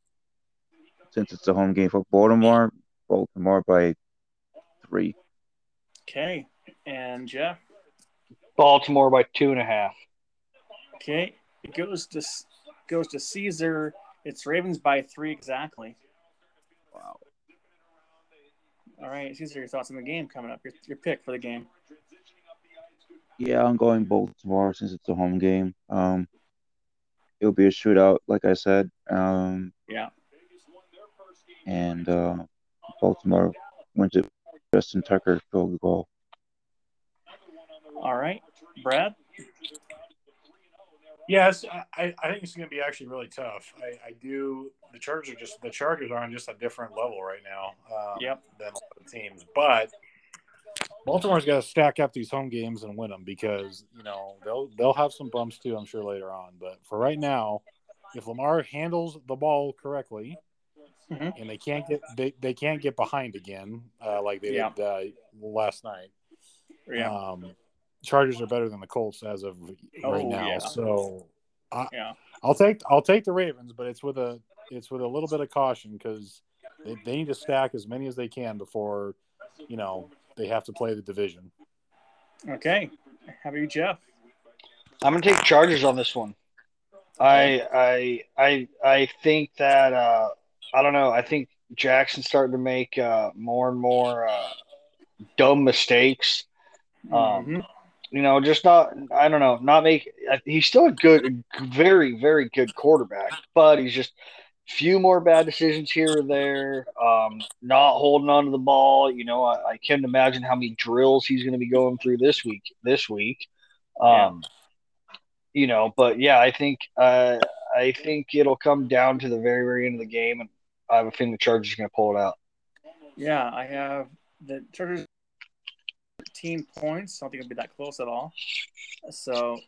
since it's a home game for Baltimore, Baltimore by three. Okay, and Jeff. Baltimore by two and a half. Okay, it goes to goes to Caesar. It's Ravens by three exactly. Wow. All right, Caesar, your thoughts on the game coming up? Your, your pick for the game. Yeah, I'm going Baltimore since it's a home game. Um, it'll be a shootout, like I said. Um, Yeah. and uh, Baltimore wins it. Justin Tucker field goal. All right, Brad. Yes, I, I think it's going to be actually really tough. I, I do. The Chargers are just the Chargers are on just a different level right now. Um, Yep. Than a lot of teams, but Baltimore's got to stack up these home games and win them because you know they'll they'll have some bumps too. I'm sure later on, but for right now, if Lamar handles the ball correctly, Mhm. and they can't get they, they can't get behind again uh, like they Yeah. did uh, last night. Yeah. Um, Chargers are better than the Colts as of Oh, right now. yeah. So yeah. I'll take I'll take the Ravens, but it's with a it's with a little bit of caution because they, they need to stack as many as they can before you know they have to play the division. Okay. How about you, Jeff? I'm gonna take Chargers on this one. I I I I think that uh, I don't know. I think Jackson's starting to make uh, more and more uh, dumb mistakes. Um, Mhm. You know, just not. I don't know. Not make. He's still a good, very very good quarterback, but he's just few more bad decisions here or there. Um, not holding on to the ball. You know, I, I can't imagine how many drills he's going to be going through this week. This week. Um, you know, but yeah, I think uh, I think it'll come down to the very very end of the game, and I have a feeling the Chargers are going to pull it out. Yeah, I have the Chargers 13 points. I don't think it'll be that close at all. So,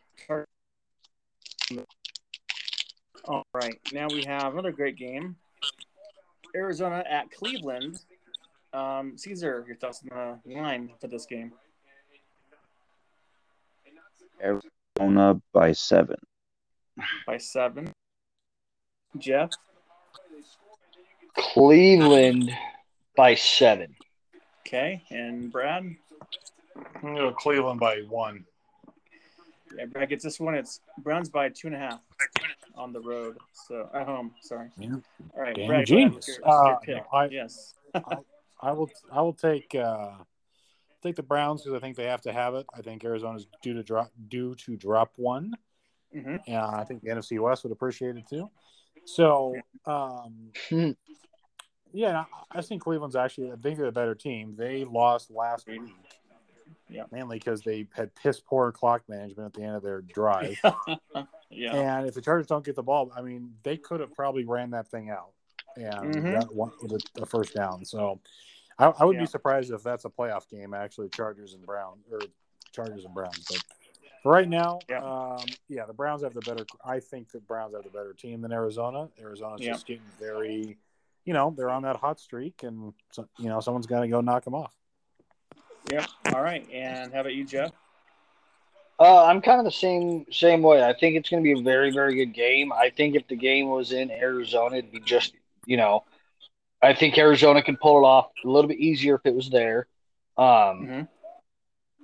all right. Now we have another great game Arizona at Cleveland. Um, Caesar, your thoughts on the line for this game? Arizona by seven. By seven. Jeff? Cleveland by seven. Okay. And Brad? I'm go Cleveland by one. Yeah, Brad gets this one. It's Browns by two and a half on the road. So, at home. Sorry. Yeah. All right. Damn Brad, go ahead with genius. your- your Uh, pick. I- yes. I will I will take uh, take the Browns because I think they have to have it. I think Arizona's due to drop due to drop one. hmm and I think the NFC West would appreciate it too. So, um. Yeah, I think Cleveland's actually. I think they're a better team. They lost last week. Yeah. Mainly because they had piss poor clock management at the end of their drive. yeah. And if the Chargers don't get the ball, I mean, they could have probably ran that thing out and Mhm. got one with a, a first down. So I, I would Yeah. be surprised if that's a playoff game, actually, Chargers and Browns or Chargers and Browns. But for right now, Yeah. um, yeah, the Browns have the better. I think the Browns have the better team than Arizona. Arizona's Yeah. just getting very, you know, they're on that hot streak, and so, you know, someone's got to go knock them off. Yep. All right. And how about you, Jeff? Uh, I'm kind of the same same way. I think it's going to be a very very good game. I think if the game was in Arizona, it'd be just you know, I think Arizona can pull it off a little bit easier if it was there. Um, Mhm.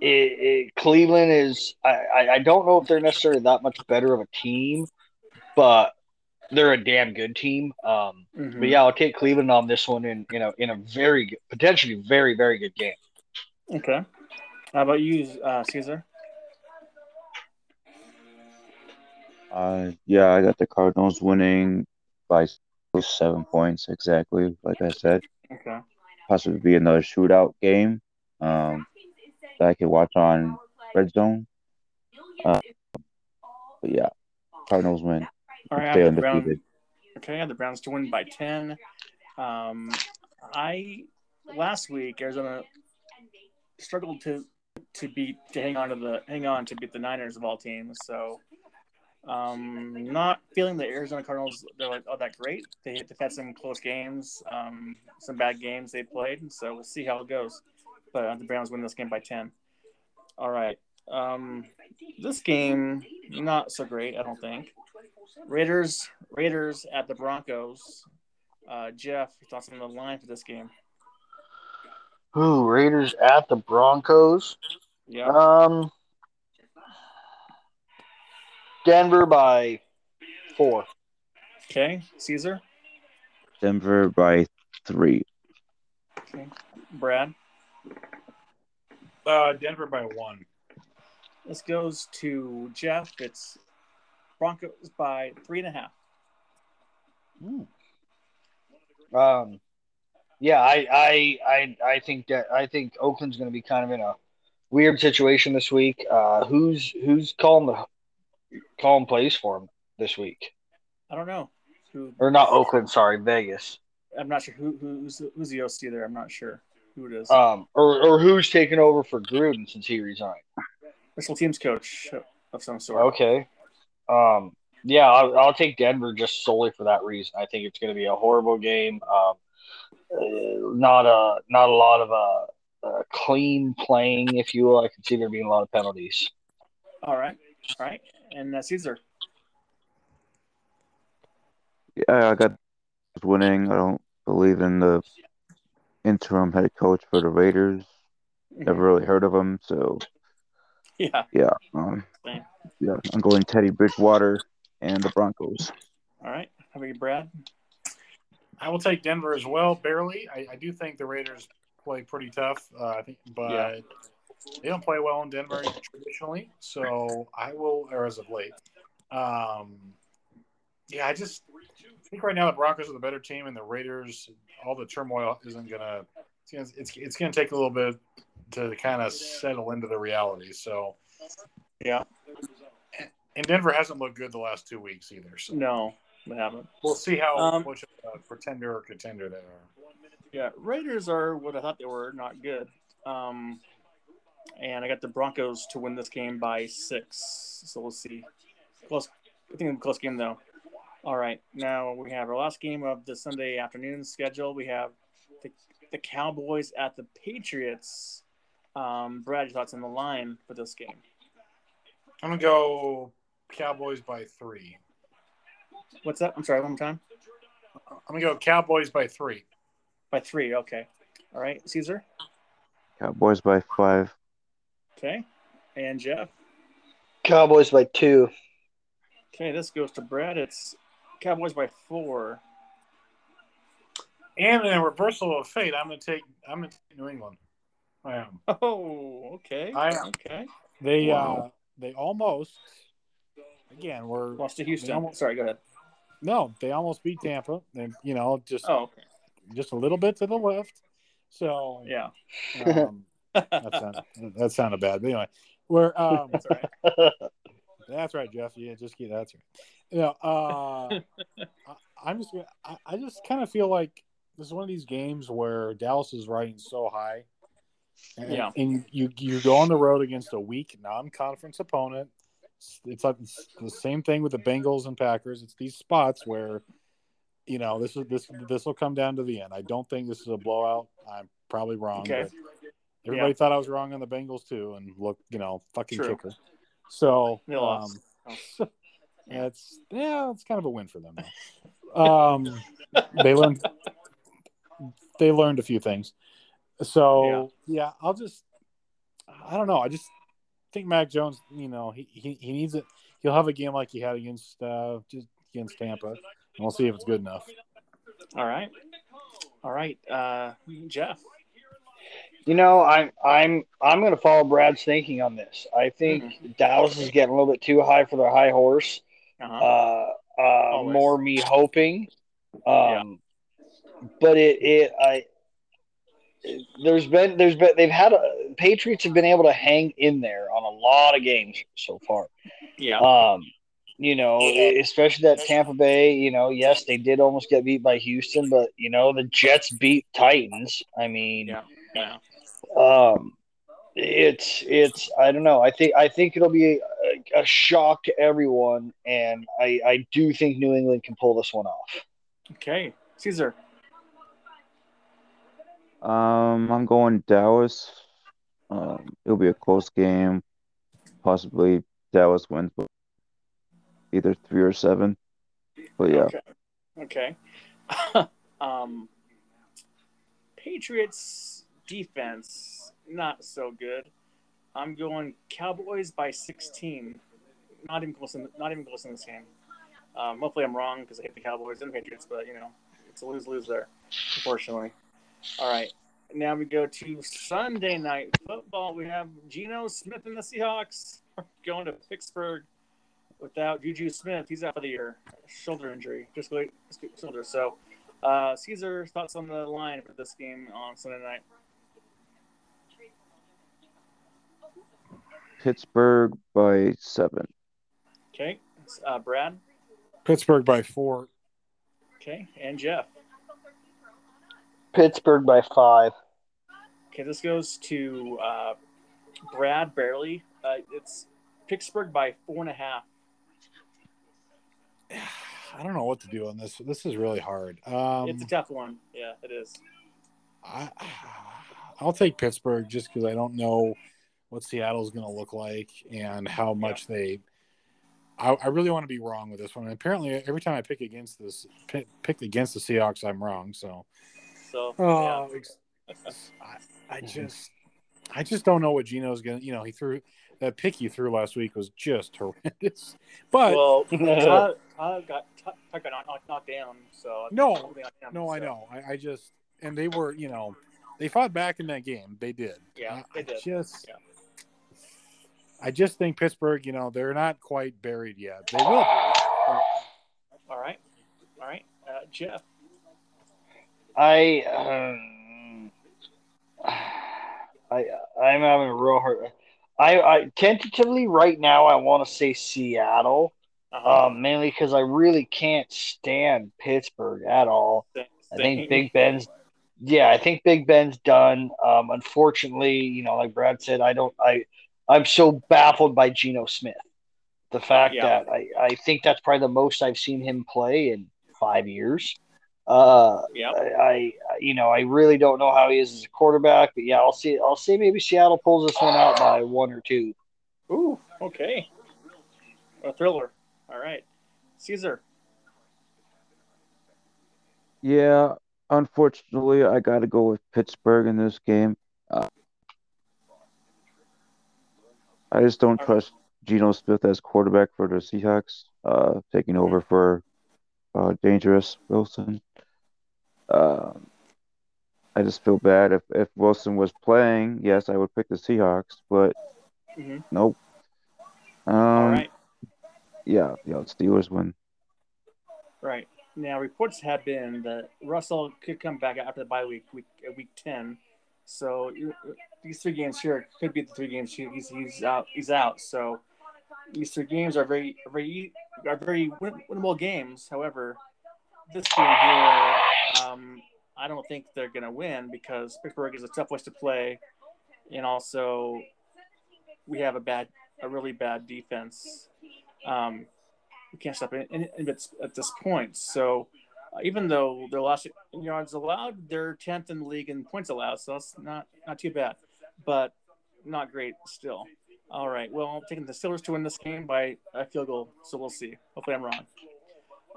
it, it, Cleveland is. I, I I don't know if they're necessarily that much better of a team, but they're a damn good team. Um, Mhm. but yeah, I'll take Cleveland on this one in you know in a very good, potentially very very good game. Okay. How about you, uh, Caesar? Uh, yeah, I got the Cardinals winning by seven points exactly, like I said. Okay. Possibly be another shootout game um, that I could watch on Red Zone. Uh, but yeah, Cardinals win. All right. Stay have the Browns. undefeated. Okay, I have the Browns to win by ten. Um, I last week Arizona struggled to to beat to hang on to the hang on to beat the Niners of all teams. So um, not feeling the Arizona Cardinals. They're like oh that great. They they've had some close games, um, some bad games they played. So we'll see how it goes. But uh, the Browns win this game by ten. All right. Um, this game not so great. I don't think. Raiders Raiders at the Broncos. Uh, Jeff, thoughts on the line for this game? Ooh, Raiders at the Broncos. Yeah. Um, Denver by four. Okay, Caesar, Denver by three. Okay. Brad. Uh, Denver by one. This goes to Jeff. It's Broncos by three and a half. Hmm. Um, yeah, I, I, I, I think that I think Oakland's going to be kind of in a weird situation this week. Uh, who's who's calling the calling plays for him this week? I don't know who. Or not Oakland? Sorry, Vegas. I'm not sure who who's who's the OC there. I'm not sure who it is. Um, or or who's taking over for Gruden since he resigned? Special teams coach of some sort. Okay. Um, yeah, I'll, I'll take Denver just solely for that reason. I think it's going to be a horrible game. Um, not a not a lot of uh, uh, clean playing, if you will. I can see there being a lot of penalties. All right. All right. And uh, Caesar. Yeah, I got winning. I don't believe in the interim head coach for the Raiders. Never really heard of him, so Yeah. yeah. Um, yeah, I'm going Teddy Bridgewater and the Broncos. All right. How about you, Brad? I will take Denver as well, barely. I, I do think the Raiders play pretty tough. Uh, I think, but Yeah. they don't play well in Denver traditionally. So I will, or as of late. Um, yeah, I just think right now the Broncos are the better team, and the Raiders. All the turmoil isn't gonna. It's gonna, it's, it's gonna take a little bit to kind of settle into the reality. So, Yeah. and Denver hasn't looked good the last two weeks either. So No, haven't. we'll see how Um, much of a pretender or contender they are. Yeah, Raiders are what I thought they were, not good. Um, and I got the Broncos to win this game by six. So we'll see. Close. I think it's a close game though. All right, now we have our last game of the Sunday afternoon schedule. We have the, the Cowboys at the Patriots. Um, Brad, your thoughts on the line for this game? I'm gonna go Cowboys by three. What's that? I'm sorry, one more time. I'm gonna go Cowboys by three. By three. Okay. All right, Caesar. Cowboys by five. Okay, and Jeff. Cowboys by two. Okay, this goes to Brad. It's Cowboys by four. And in a reversal of fate, I'm gonna take I'm gonna take New England. I am. Oh, okay. I am. Okay. They uh they almost again we're Lost to Houston. Almost- Sorry, go ahead. No, they almost beat Tampa. and you know, just Oh, okay. just a little bit to the left. So Yeah. um, that sounded that sounded bad. But anyway, we're um, That's right. that's right, Jeff. Yeah, just get that's right. You know, uh, I, I'm just I, I just kind of feel like this is one of these games where Dallas is riding so high. And, Yeah. and you you go on the road against a weak non-conference opponent. It's, like the same thing with the Bengals and Packers. It's these spots where, you know, this is this this will come down to the end. I don't think this is a blowout. I'm probably wrong. Okay. Everybody Yeah. thought I was wrong on the Bengals too, and look, you know, fucking True. kicker. So um, yeah, it's yeah, it's kind of a win for them. Um, they learned they learned a few things. So yeah. I'll just I don't know. I just think Mac Jones, you know, he, he, he needs it. He'll have a game like he had against uh, just against Tampa, and we'll see if it's good enough. All right. All right. Uh, Jeff. You know, I'm I'm I'm going to follow Brad's thinking on this. I think Dallas is getting a little bit too high for their high horse. Uh-huh. Uh, uh, more me hoping. Um, but it it I there's been there's been they've had a, Patriots have been able to hang in there on a lot of games so far. yeah. Um, you know, especially that Tampa Bay. You know, yes, they did almost get beat by Houston, but you know the Jets beat Titans. I mean, Yeah. yeah. um, it's it's I don't know. I think I think it'll be a, a shock to everyone, and I I do think New England can pull this one off. Okay. Caesar. Um, I'm going Dallas. Um, it'll be a close game. Possibly Dallas wins, but either three or seven. But yeah, Okay. Okay. um, Patriots defense not so good. I'm going Cowboys by 16. Not even close. In, not even close in this game. Um, hopefully, I'm wrong because I hate the Cowboys and Patriots, but you know, it's a lose lose there, unfortunately. All right. Now we go to Sunday night football. We have Geno Smith and the Seahawks going to Pittsburgh without Juju Smith. He's out for the year, shoulder injury, just like shoulder. So, uh, Caesar, thoughts on the line for this game on Sunday night? Pittsburgh by seven. Okay, uh, Brad. Pittsburgh by four. Okay, and Jeff. Pittsburgh by five. Okay, this goes to uh, Brad barely. Uh, it's Pittsburgh by four and a half. I don't know what to do on this. This is really hard. Um, it's a tough one. Yeah, it is. I, I'll take Pittsburgh just because I don't know what Seattle's going to look like and how much they. I, I really want to be wrong with this one. And apparently, every time I pick against this, pick, pick against the Seahawks, I'm wrong. So, So oh, yeah. I, I just, I just don't know what Geno's going to. You know, he threw that pick he threw last week was just horrendous. But well, Todd, Todd got Todd got knocked, knocked down. So No, him, no, I know. I, I just and they were, you know, they fought back in that game. They did. Yeah, I- they I just, Yeah. I just think Pittsburgh, you know, they're not quite buried yet. They will be. All right, all right, uh, Jeff. I um, I I'm having a real hard. I, I tentatively right now I want to say Seattle, Uh-huh. um, mainly because I really can't stand Pittsburgh at all. I think Big Ben's yeah, I think Big Ben's done. Um, unfortunately, you know, like Brad said, I don't I I'm so baffled by Geno Smith. The fact Yeah. that I, I think that's probably the most I've seen him play in five years. Uh Yeah. I, I you know, I really don't know how he is as a quarterback, but yeah, I'll see I'll see. maybe Seattle pulls this one out by one or two. Ooh, okay. A thriller. All right, Caesar. Yeah, unfortunately, I got to go with Pittsburgh in this game. Uh, I just don't trust Geno Smith as quarterback for the Seahawks, uh, taking over for uh, DangeRuss Wilson. Um I just feel bad if, if Wilson was playing. Yes, I would pick the Seahawks, but Mhm. nope. Um, All right, Yeah, yeah, Steelers win. right. now reports have been that Russell could come back after the bye week, week uh, week ten. So these three games here could be the three games he's he's out he's out. So these three games are very very are very winnable games. However, this game here, um, I don't think they're gonna win because Pittsburgh is a tough place to play, and also we have a bad a really bad defense. Um, we can't stop it at this point. So uh, even though their last yards allowed, they're tenth in the league in points allowed, so that's not not too bad, but not great still. All right, well, I'm taking the Steelers to win this game by a field goal, so we'll see. Hopefully, I'm wrong.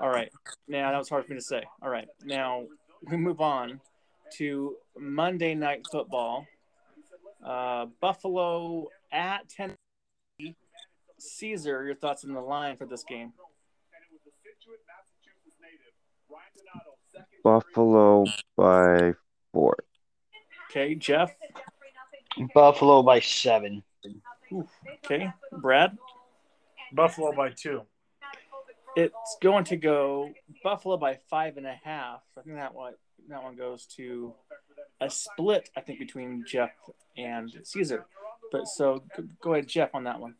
All right, now that was hard for me to say. All right, now we move on to Monday Night Football. Uh, Buffalo at Tennessee. Caesar, your thoughts on the line for this game? Buffalo by four. Okay, Jeff. Buffalo by seven. Okay, Brad. Buffalo by two. It's going to go Buffalo by five and a half. I think that one that one goes to a split. I think between Jeff and Caesar. But so go ahead, Jeff, on that one.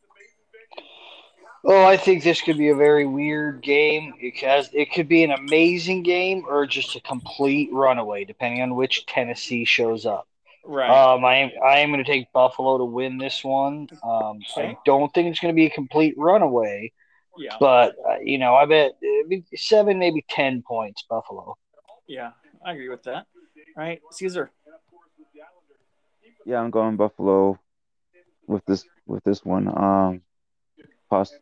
Oh, I think this could be a very weird game because it could be an amazing game or just a complete runaway, depending on which Tennessee shows up. Right. Um, I am I am going to take Buffalo to win this one. Um, okay. I don't think it's going to be a complete runaway. Yeah. But uh, you know, I bet seven, maybe ten points, Buffalo. Yeah, I agree with that. All right, Caesar. Yeah, I'm going Buffalo with this with this one. Um, poss-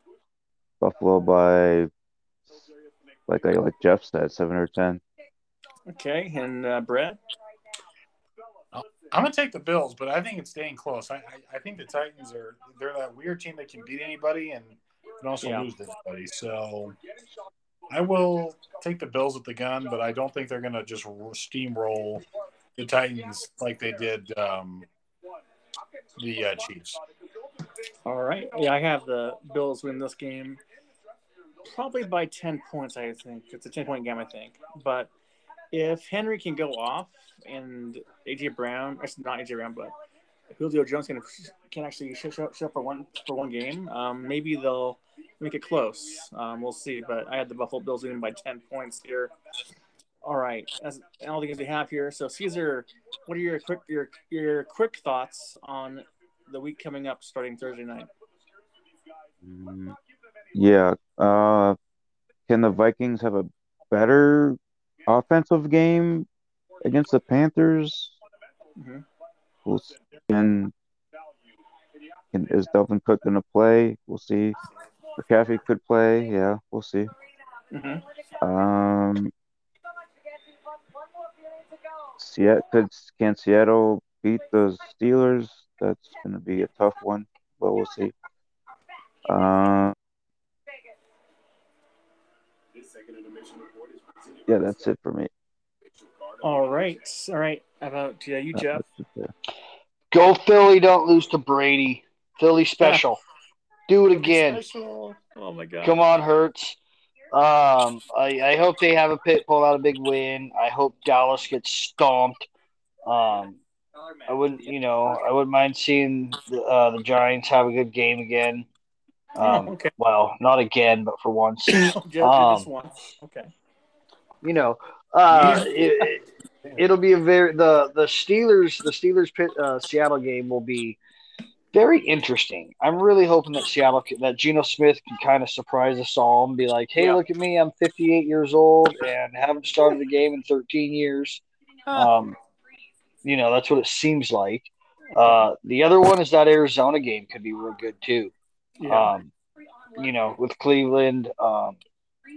Buffalo by like like Jeff said, seven or ten. Okay, and uh, Brett. I'm gonna take the Bills, but I think it's staying close. I, I, I think the Titans are they're that weird team that can beat anybody and can also yeah. lose to anybody. So I will take the Bills with the gun, but I don't think they're gonna just steamroll the Titans like they did um, the uh, Chiefs. All right. Yeah, I have the Bills win this game probably by 10 points, I think. It's a 10 point game, I think. But if Henry can go off and AJ Brown, actually not AJ Brown, but Julio Jones can can actually show, show, up for one for one game, um, maybe they'll make it close. Um, we'll see. But I had the Buffalo Bills winning by 10 points here. All right, as all the games we have here. So Caesar, what are your quick your your quick thoughts on the week coming up, starting Thursday night? Mm, yeah. Uh, can the Vikings have a better offensive game against the Panthers? Mm-hmm. We'll see. Can, can is Dalvin Cook going to play? We'll see. McCaffrey could play. Yeah, we'll see. Mm-hmm. Um, Seattle could can Seattle beat the Steelers? That's going to be a tough one, but we'll see. Uh, yeah, that's it for me. All right, all right. How about yeah, you, Jeff? Go Philly! Don't lose to Brady. Philly special. Do it again. Special. Oh my god! Come on, Hurts. Um, I, I hope they have a pit pull out a big win. I hope Dallas gets stomped. Um, I wouldn't, you know, I wouldn't mind seeing the, uh, the Giants have a good game again. Oh, um, oh, okay. Well, not again, but for once. um, once. Okay. You know, uh, it, will be a very the the Steelers the Steelers pit, uh, Seattle game will be very interesting. I'm really hoping that Seattle that Geno Smith can kind of surprise us all and be like, "Hey, yeah. look at me! I'm 58 years old and haven't started a game in 13 years." Um, you know, that's what it seems like. Uh, the other one is that Arizona game could be real good too. Yeah. Um, you know, with Cleveland. Um,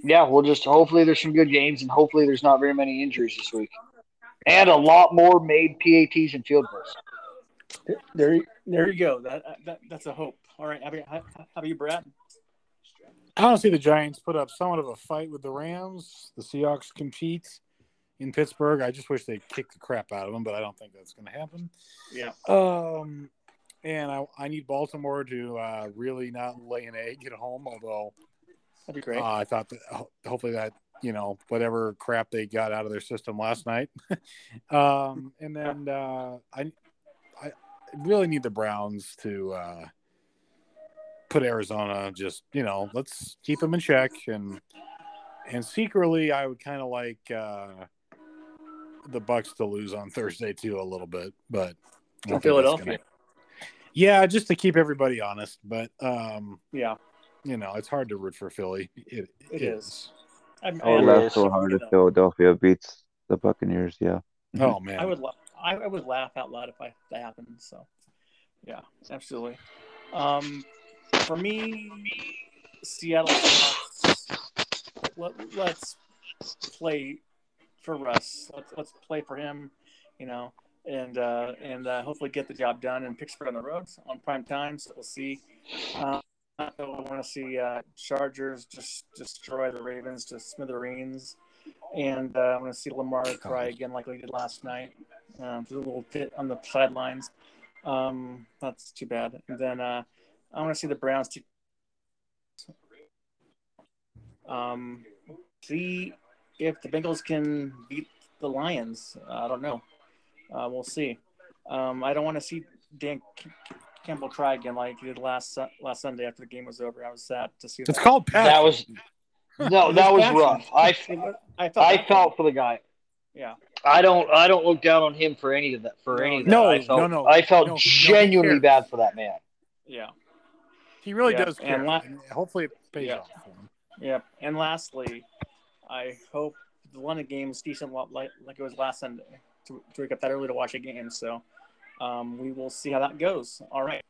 yeah, we'll just hopefully there's some good games and hopefully there's not very many injuries this week, and a lot more made PATs and field goals. There, there you go. That, that that's a hope. All right, how about, how, how about you, Brad? I don't see the Giants put up somewhat of a fight with the Rams. The Seahawks compete in Pittsburgh. I just wish they'd kick the crap out of them, but I don't think that's going to happen. Yeah. Um, and I, I need Baltimore to uh, really not lay an egg at home, although that'd be great. Uh, I thought that hopefully that you know whatever crap they got out of their system last night. um, and then uh, I I really need the Browns to uh, put Arizona just you know let's keep them in check and and secretly I would kind of like uh, the Bucs to lose on Thursday too a little bit, but I don't think that's Philadelphia. gonna- Yeah, just to keep everybody honest, but um, Yeah, you know it's hard to root for Philly. It, It is. I, I would It laugh so hard if Philadelphia beats the Buccaneers. Yeah. Oh man, I would la- I, I would laugh out loud if I, that happened. So, yeah, absolutely. Um, for me, Seattle Let, let's play for Russ. Let's let's play for him. You know, and uh, and uh, hopefully get the job done in Pittsburgh on the road on prime time. So we'll see. Uh, I want to see uh, Chargers just destroy the Ravens to smithereens, and uh, I want to see Lamar cry again like we did last night. Um, just a little bit on the sidelines. Um, that's too bad. And then uh, I want to see the Browns. T- um, see if the Bengals can beat the Lions. I don't know. Uh, we'll see. Um, I don't want to see Dan Campbell try again like he did last last Sunday after the game was over. I was sad to see it's that. called passion. That was no, that was rough. I I felt I bad for felt for the guy. yeah. I don't I don't look down on him for any of that for No, any of that. no, I felt, no, no. I felt No, no, genuinely cares. bad for that man. Yeah. he really Yeah, does and care. la- and hopefully it pays Yeah. off for him. Yep. And lastly, I hope the London game is decent like like it was last Sunday to, to wake up that early to watch a game. So um, we will see how that goes. All right.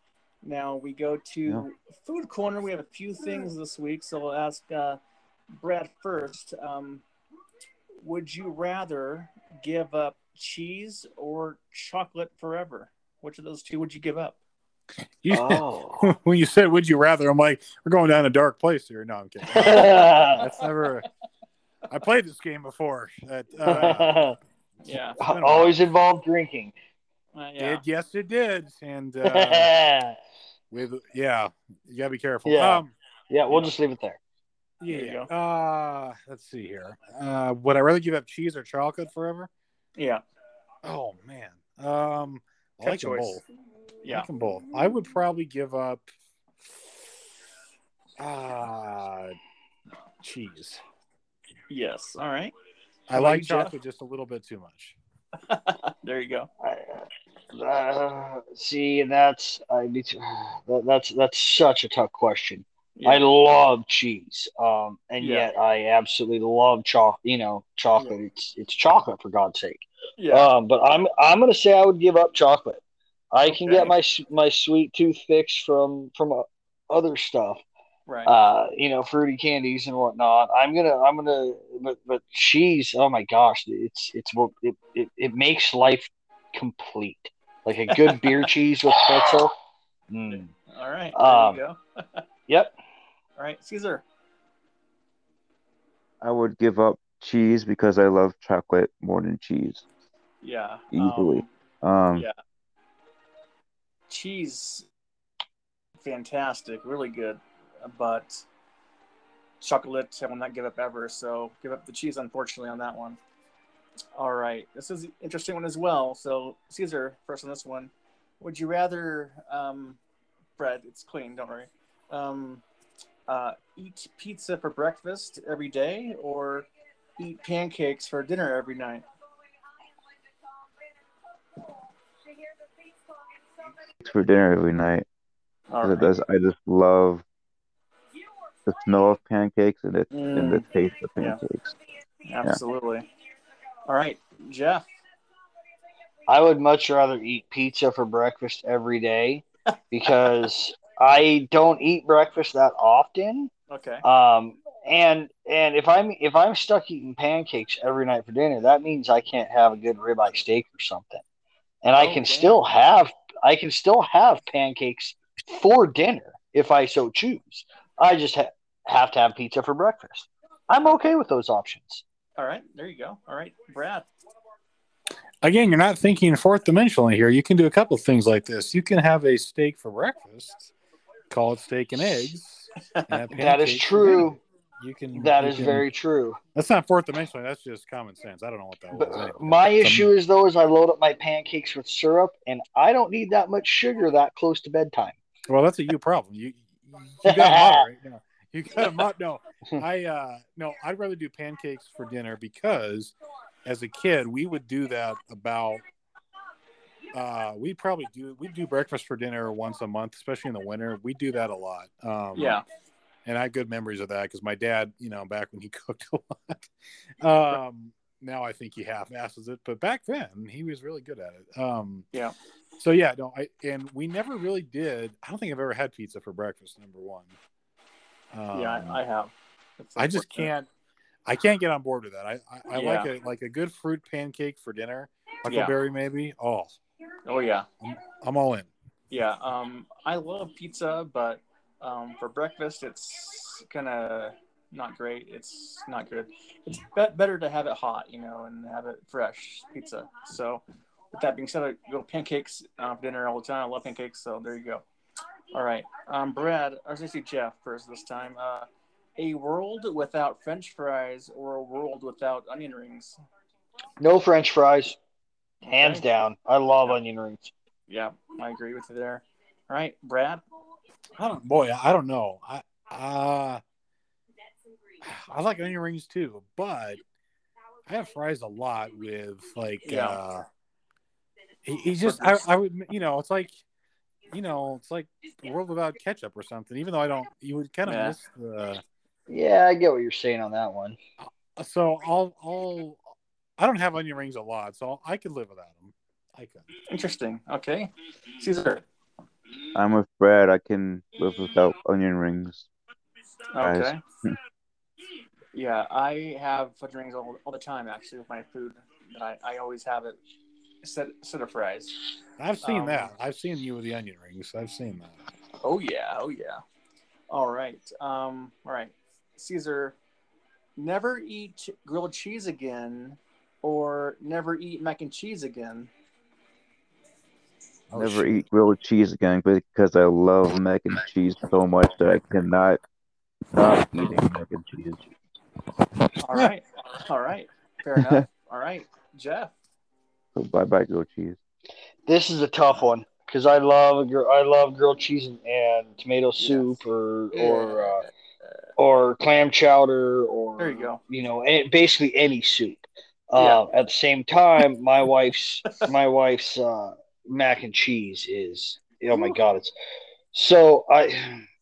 Now we go to Yeah. food corner. We have a few things this week, so we'll ask uh, Brad first. Um, would you rather give up cheese or chocolate forever? Which of those two would you give up? You, Oh. when you said "Would you rather," I'm like, we're going down a dark place here. No, I'm kidding. That's never. I played this game before. That, uh, Yeah. Always involved drinking. Uh, yeah. it, yes, it did, and uh, with yeah, you gotta be careful. Yeah. Um, yeah, we'll just leave it there. yeah. There you Uh, let's see here. Uh, would I rather give up cheese or chocolate forever? Yeah. Oh man. Um, I Tough like them choice. both. I Yeah. like them both. I would probably give up uh cheese. Yes. All right. I How about like chocolate just a little bit too much. there you go. I- uh, see, and that's I need to, that, that's that's such a tough question. I love cheese, um, and Yeah. yet I absolutely love chocolate. You know, chocolate. It's it's chocolate for God's sake. Yeah. Um, but I'm I'm gonna say I would give up chocolate. I can get my my sweet tooth fix from from uh, other stuff. right. Uh, you know, fruity candies and whatnot. I'm gonna I'm gonna but but cheese. Oh my gosh, it's it's what it it, it makes life complete. Like a good beer cheese with pretzel. Mm. All right. There um, you go. Yep. All right, Caesar. I would give up cheese because I love chocolate more than cheese. Yeah. Easily. Um, Um, yeah. cheese, fantastic, really good, but chocolate I will not give up ever. So give up the cheese, unfortunately, on that one. All right, this is an interesting one as well. So Caesar, first on this one. Would you rather, um, Fred? It's clean, don't worry. Um, uh, eat pizza for breakfast every day, or eat pancakes for dinner every night? for dinner every night. Right. I just love the smell of pancakes and, it, and the Mm, taste of Yeah. pancakes. absolutely. All right, Jeff. I would much rather eat pizza for breakfast every day because I don't eat breakfast that often. Okay. Um, and and if I'm if I'm stuck eating pancakes every night for dinner, that means I can't have a good ribeye steak or something. And I Oh, can damn. still have I can still have pancakes for dinner if I so choose. I just ha- have to have pizza for breakfast. I'm okay with those options. All right. There you go. All right, Brad. Again, you're not thinking fourth dimensionally here. You can do a couple of things like this. You can have a steak for breakfast, call it steak and eggs. and That is true. dinner. You can. That you is can- very true. That's not fourth dimensional. That's just common sense. I don't know what that But was. anyway. my Some- issue is though is I load up my pancakes with syrup, and I don't need that much sugar that close to bedtime. Well, that's a you problem. You you got a moderate. No, you got a mod. No, I uh no. I'd rather do pancakes for dinner because as a kid we would do that about. Uh, we probably do. We do breakfast for dinner once a month, especially in the winter. We do that a lot. Um, Yeah. and I have good memories of that because my dad, you know, back when he cooked a lot. Um, now I think he half-asses it, but back then he was really good at it. Um, Yeah. So yeah, no, I and we never really did. I don't think I've ever had pizza for breakfast. Number one. Um, yeah, I, I have. I just can't. I can't get on board with that. I I, I like Yeah. a like a good fruit pancake for dinner, Yeah. huckleberry maybe. Oh, Oh yeah, I'm all in. yeah. Um, I love pizza, but um, for breakfast, it's kind of not great. It's not good. It's be- better to have it hot, you know, and have it fresh pizza. So, with that being said, I go pancakes uh, for dinner all the time. I love pancakes, so there you go. All right, um, Brad, or should I say Jeff first this time? Uh, a world without French fries or a world without onion rings? No French fries, hands Okay. down. I love onion rings. Yeah, I agree with you there. All right, Brad. I don't, boy, I don't know. I uh, I like onion rings too, but I have fries a lot with like Yeah. uh he, he's just I, I would you know it's like you know it's like the world without ketchup or something even though I don't you would kind of Yeah. miss the Yeah, I get what you're saying on that one. Uh, so I'll I'll I don't have onion rings a lot so I could live without them I could Interesting. Okay, Caesar. I'm with Brad. I can live without onion rings. Okay. yeah, I have fudge rings all, all the time actually with my food. I, I always have it set set of fries. I've seen Um, that I've seen you with the onion rings I've seen that Oh yeah, oh yeah. All right. Um, all right. Caesar, never eat grilled cheese again or never eat mac and cheese again. Oh, Never shoot. eat grilled cheese again because I love mac and cheese so much that I cannot stop eating mac and cheese. All right. all right. Fair enough. All right. Jeff. So bye bye grilled cheese. This is a tough one because I love a gr- I love grilled cheese and, and tomato soup or or uh, or clam chowder or There you go. you know basically any soup. Uh, At the same time, my wife's my wife's uh, mac and cheese is oh my god it's so I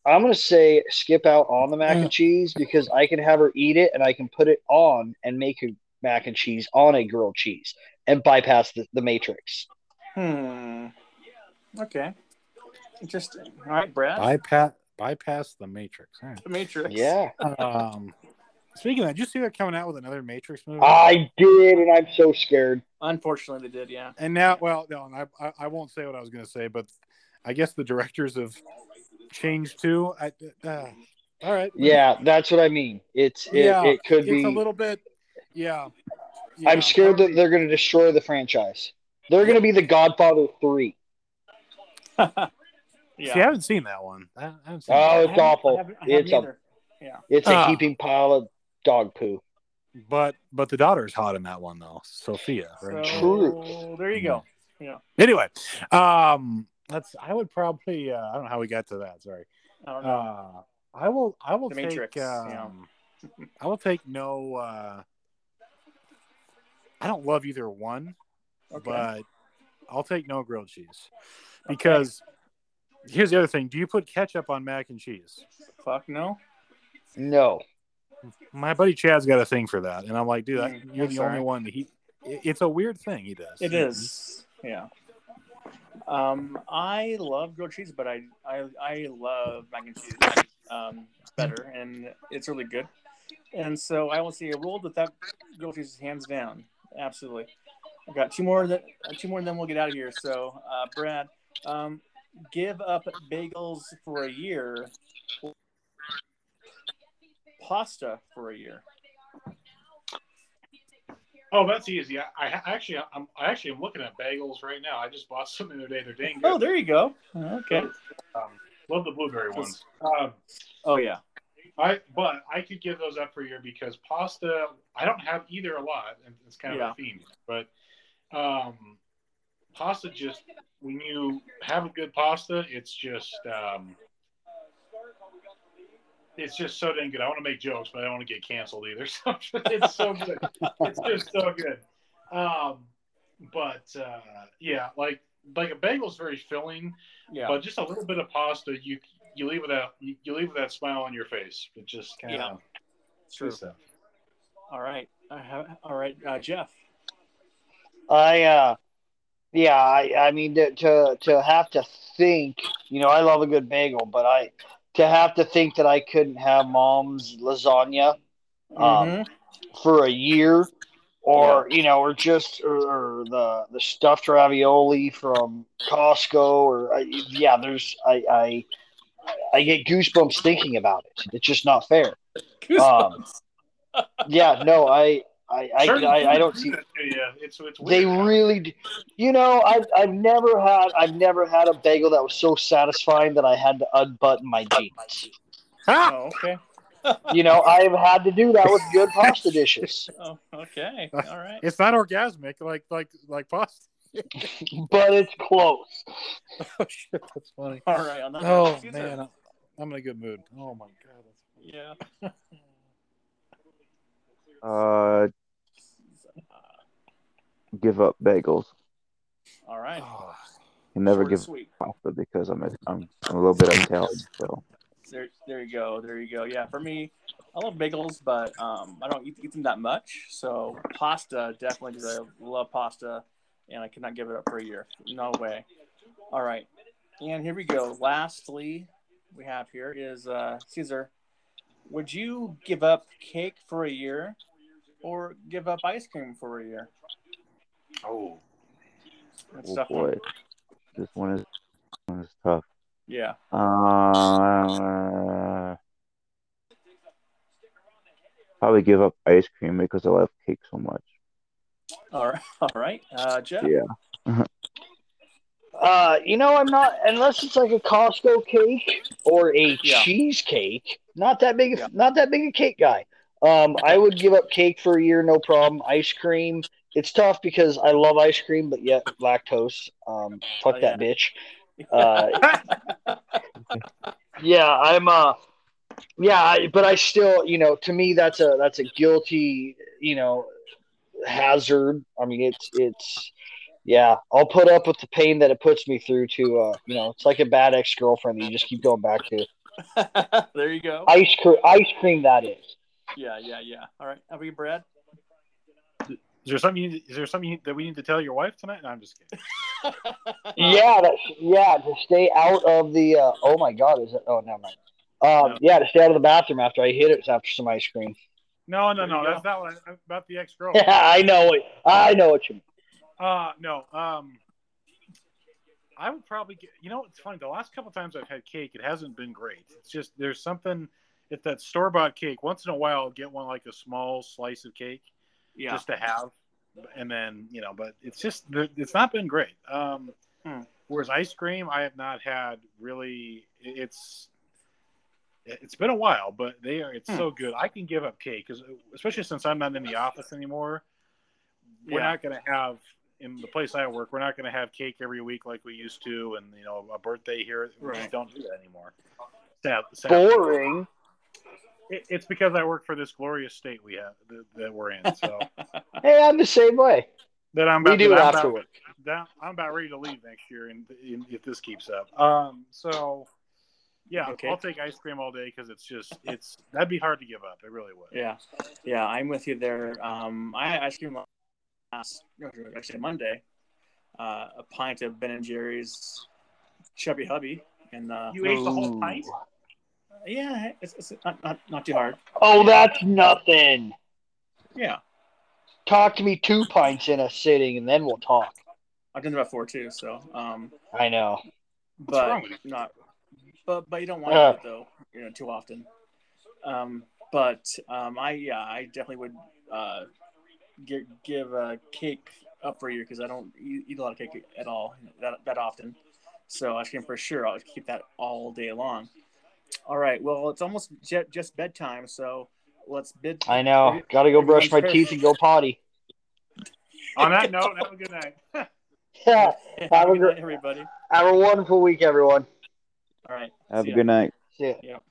I'm gonna say skip out on the mac and cheese because I can have her eat it and I can put it on and make a mac and cheese on a grilled cheese and bypass the, the matrix. Hmm. Okay. Interesting. All right, Brad. bypass bypass the matrix All right. The Matrix. Yeah. um speaking of that did you see they're coming out with another matrix movie I did, and I'm so scared. Unfortunately, they did. Yeah. And now, well, no, I, I, I won't say what I was going to say, but I guess the directors have changed too. I, uh, all right. Yeah, that's what I mean. It's it, Yeah, it could it's be. a little bit. Yeah. I'm scared that they're going to destroy the franchise. They're going to be the Godfather three. yeah. See, I haven't seen that one. I, I haven't seen Oh, that. I it's haven't- awful. I haven't- I haven't It's a- either. It's a Ah. heaping pile of dog poo. but but the daughter's hot in that one though, Sofia. Right? So, True. there you go. Yeah. Anyway, um, that's. I would probably. Uh, I don't know how we got to that. Sorry. I don't know. Uh, I will. I will The take. Matrix, um, yeah. I will take no. Uh, I don't love either one, okay. but I'll take no grilled cheese because here's the other thing: Do you put ketchup on mac and cheese? Fuck no. No. My buddy Chad's got a thing for that, and I'm like, dude, I- Mm, you're I'm the sorry. only one that he. It's a weird thing he does. It is. Yeah. Um, I love grilled cheese, but I I, I love mac and cheese um, better, and it's really good. And so I will say a with that grilled cheese, hands down, absolutely. I've got two more that two more, and then we'll get out of here. So, uh, Brad, um, give up bagels for a year, pasta for a year. Oh, that's easy. I, I actually, I'm I actually am looking at bagels right now. I just bought some the other day. They're dang good. Oh, there you go. Okay. Um, love the blueberry ones. Um, Oh yeah. I but I could give those up for a year because pasta. I don't have either a lot, and it's kind of Yeah. a theme. But um, pasta just when you have a good pasta, it's just um, it's just so dang good. I want to make jokes, but I don't want to get canceled either. So it's so good. It's just so good. Um, but uh, yeah, like like a bagel's very filling, Yeah. but just a little bit of pasta, you you leave with that you, you leave with that smile on your face. It just kind Yeah. of True. stuff. All right. I have, all right, uh, Jeff. I uh yeah, I I mean to, to to have to think, you know, I love a good bagel, but I to have to think that I couldn't have mom's lasagna um Mhm. for a year or you know or just or, or the the stuffed ravioli from Costco or I, yeah, there's I I I get goosebumps thinking about it. It's just not fair. Goosebumps. Um, yeah, no, I I I, I, I don't see Yeah, to you. It's it's they really. You know, I've I've never had I've never had a bagel that was so satisfying that I had to unbutton my jeans. oh, ah! okay. You know, I've had to do that with good pasta dishes, Oh, okay. All right. It's not orgasmic like like like pasta. but it's close. Oh shit, that's funny. All right. On that Oh note, Caesar. man, I'm in a good mood. Oh my god. That's... Yeah. Uh, give up bagels. All right. Oh, Can never Short give sweet. pasta because I'm a, I'm, I'm a little bit Italian. So There, there you go. There you go. Yeah, for me, I love bagels, but um, I don't eat, eat them that much. So pasta, definitely, because I love pasta, and I cannot give it up for a year. No way. All right, and here we go. Lastly, we have here is uh, Caesar. Would you give up cake for a year, or give up ice cream for a year? oh. That's oh tough. boy, this one is this one is tough. Yeah. Uh, probably give up ice cream because I love cake so much. All right. All right. Uh, Jeff. Yeah. Uh, you know, I'm not unless it's like a Costco cake or a Yeah. cheesecake. Not that big, Yeah. not that big a cake guy. Um, I would give up cake for a year, no problem. Ice cream, it's tough because I love ice cream, but yet lactose. Um, fuck Oh, that bitch. Uh, yeah, I'm uh yeah, I, but I still, you know, to me that's a that's a guilty, you know, hazard. I mean, it's it's yeah, I'll put up with the pain that it puts me through to uh, you know, it's like a bad ex-girlfriend that you just keep going back to. there you go. Ice cream ice cream that is. Yeah, yeah, yeah. All right. Have we, Brad? Is there something? You, is there something you- that we need to tell your wife tonight? No, I'm just kidding. Yeah, that's yeah, to stay out of the uh, oh my god, is it oh never mind. Um, No. yeah, to stay out of the bathroom after I hit it after some ice cream. No, no, no. That's go. not what I, about the ex girl. I know it. I know what you mean. Uh no. Um I would probably get you know it's funny, the last couple times I've had cake, it hasn't been great. It's just there's something it's that store bought cake. Once in a while I'll get one like a small slice of cake Yeah. just to have. And then, you know, but it's just it's not been great. Um Hmm. whereas ice cream I have not had really it's it's been a while, but they are it's Hmm. so good. I can give up cake because especially since I'm not in the office anymore, we're Yeah. not going to have in the place I work. We're not going to have cake every week like we used to, and you know a birthday here. We just don't do that anymore. Sad, sad. Boring. It, it's because I work for this glorious state we have that, that we're in. So Hey, I'm the same way. that I'm We do that it I'm after about, work. that I'm about ready to leave next year, and, and if this keeps up. Um. So. Yeah, Okay. I'll take ice cream all day because it's just it's that'd be hard to give up. It really would. Yeah, yeah, I'm with you there. Um, I had ice cream last, actually Monday. Uh, a pint of Ben and Jerry's Chubby Hubby, and uh, You ate the whole pint. Yeah, it's, it's not, not not too hard. Oh, that's nothing. Yeah, Talk to me two pints in a sitting, and then we'll talk. I've done about four too. So, um, I know. but wrong with you? not, but but you don't want Uh. to it though, you know, too often. Um, but um, I yeah, I definitely would uh, give give a cake up for a year because I don't eat, eat a lot of cake at all that that often. So ice cream for sure, I'll keep that all day long. All right. Well, it's almost j- just bedtime, so let's bid. I know. Got to go brush my teeth and go potty. On that note, have a good night. Yeah. Have Have a a good night, everybody. Have a wonderful week, everyone. All right. Have See a ya. good night. See ya. Yep.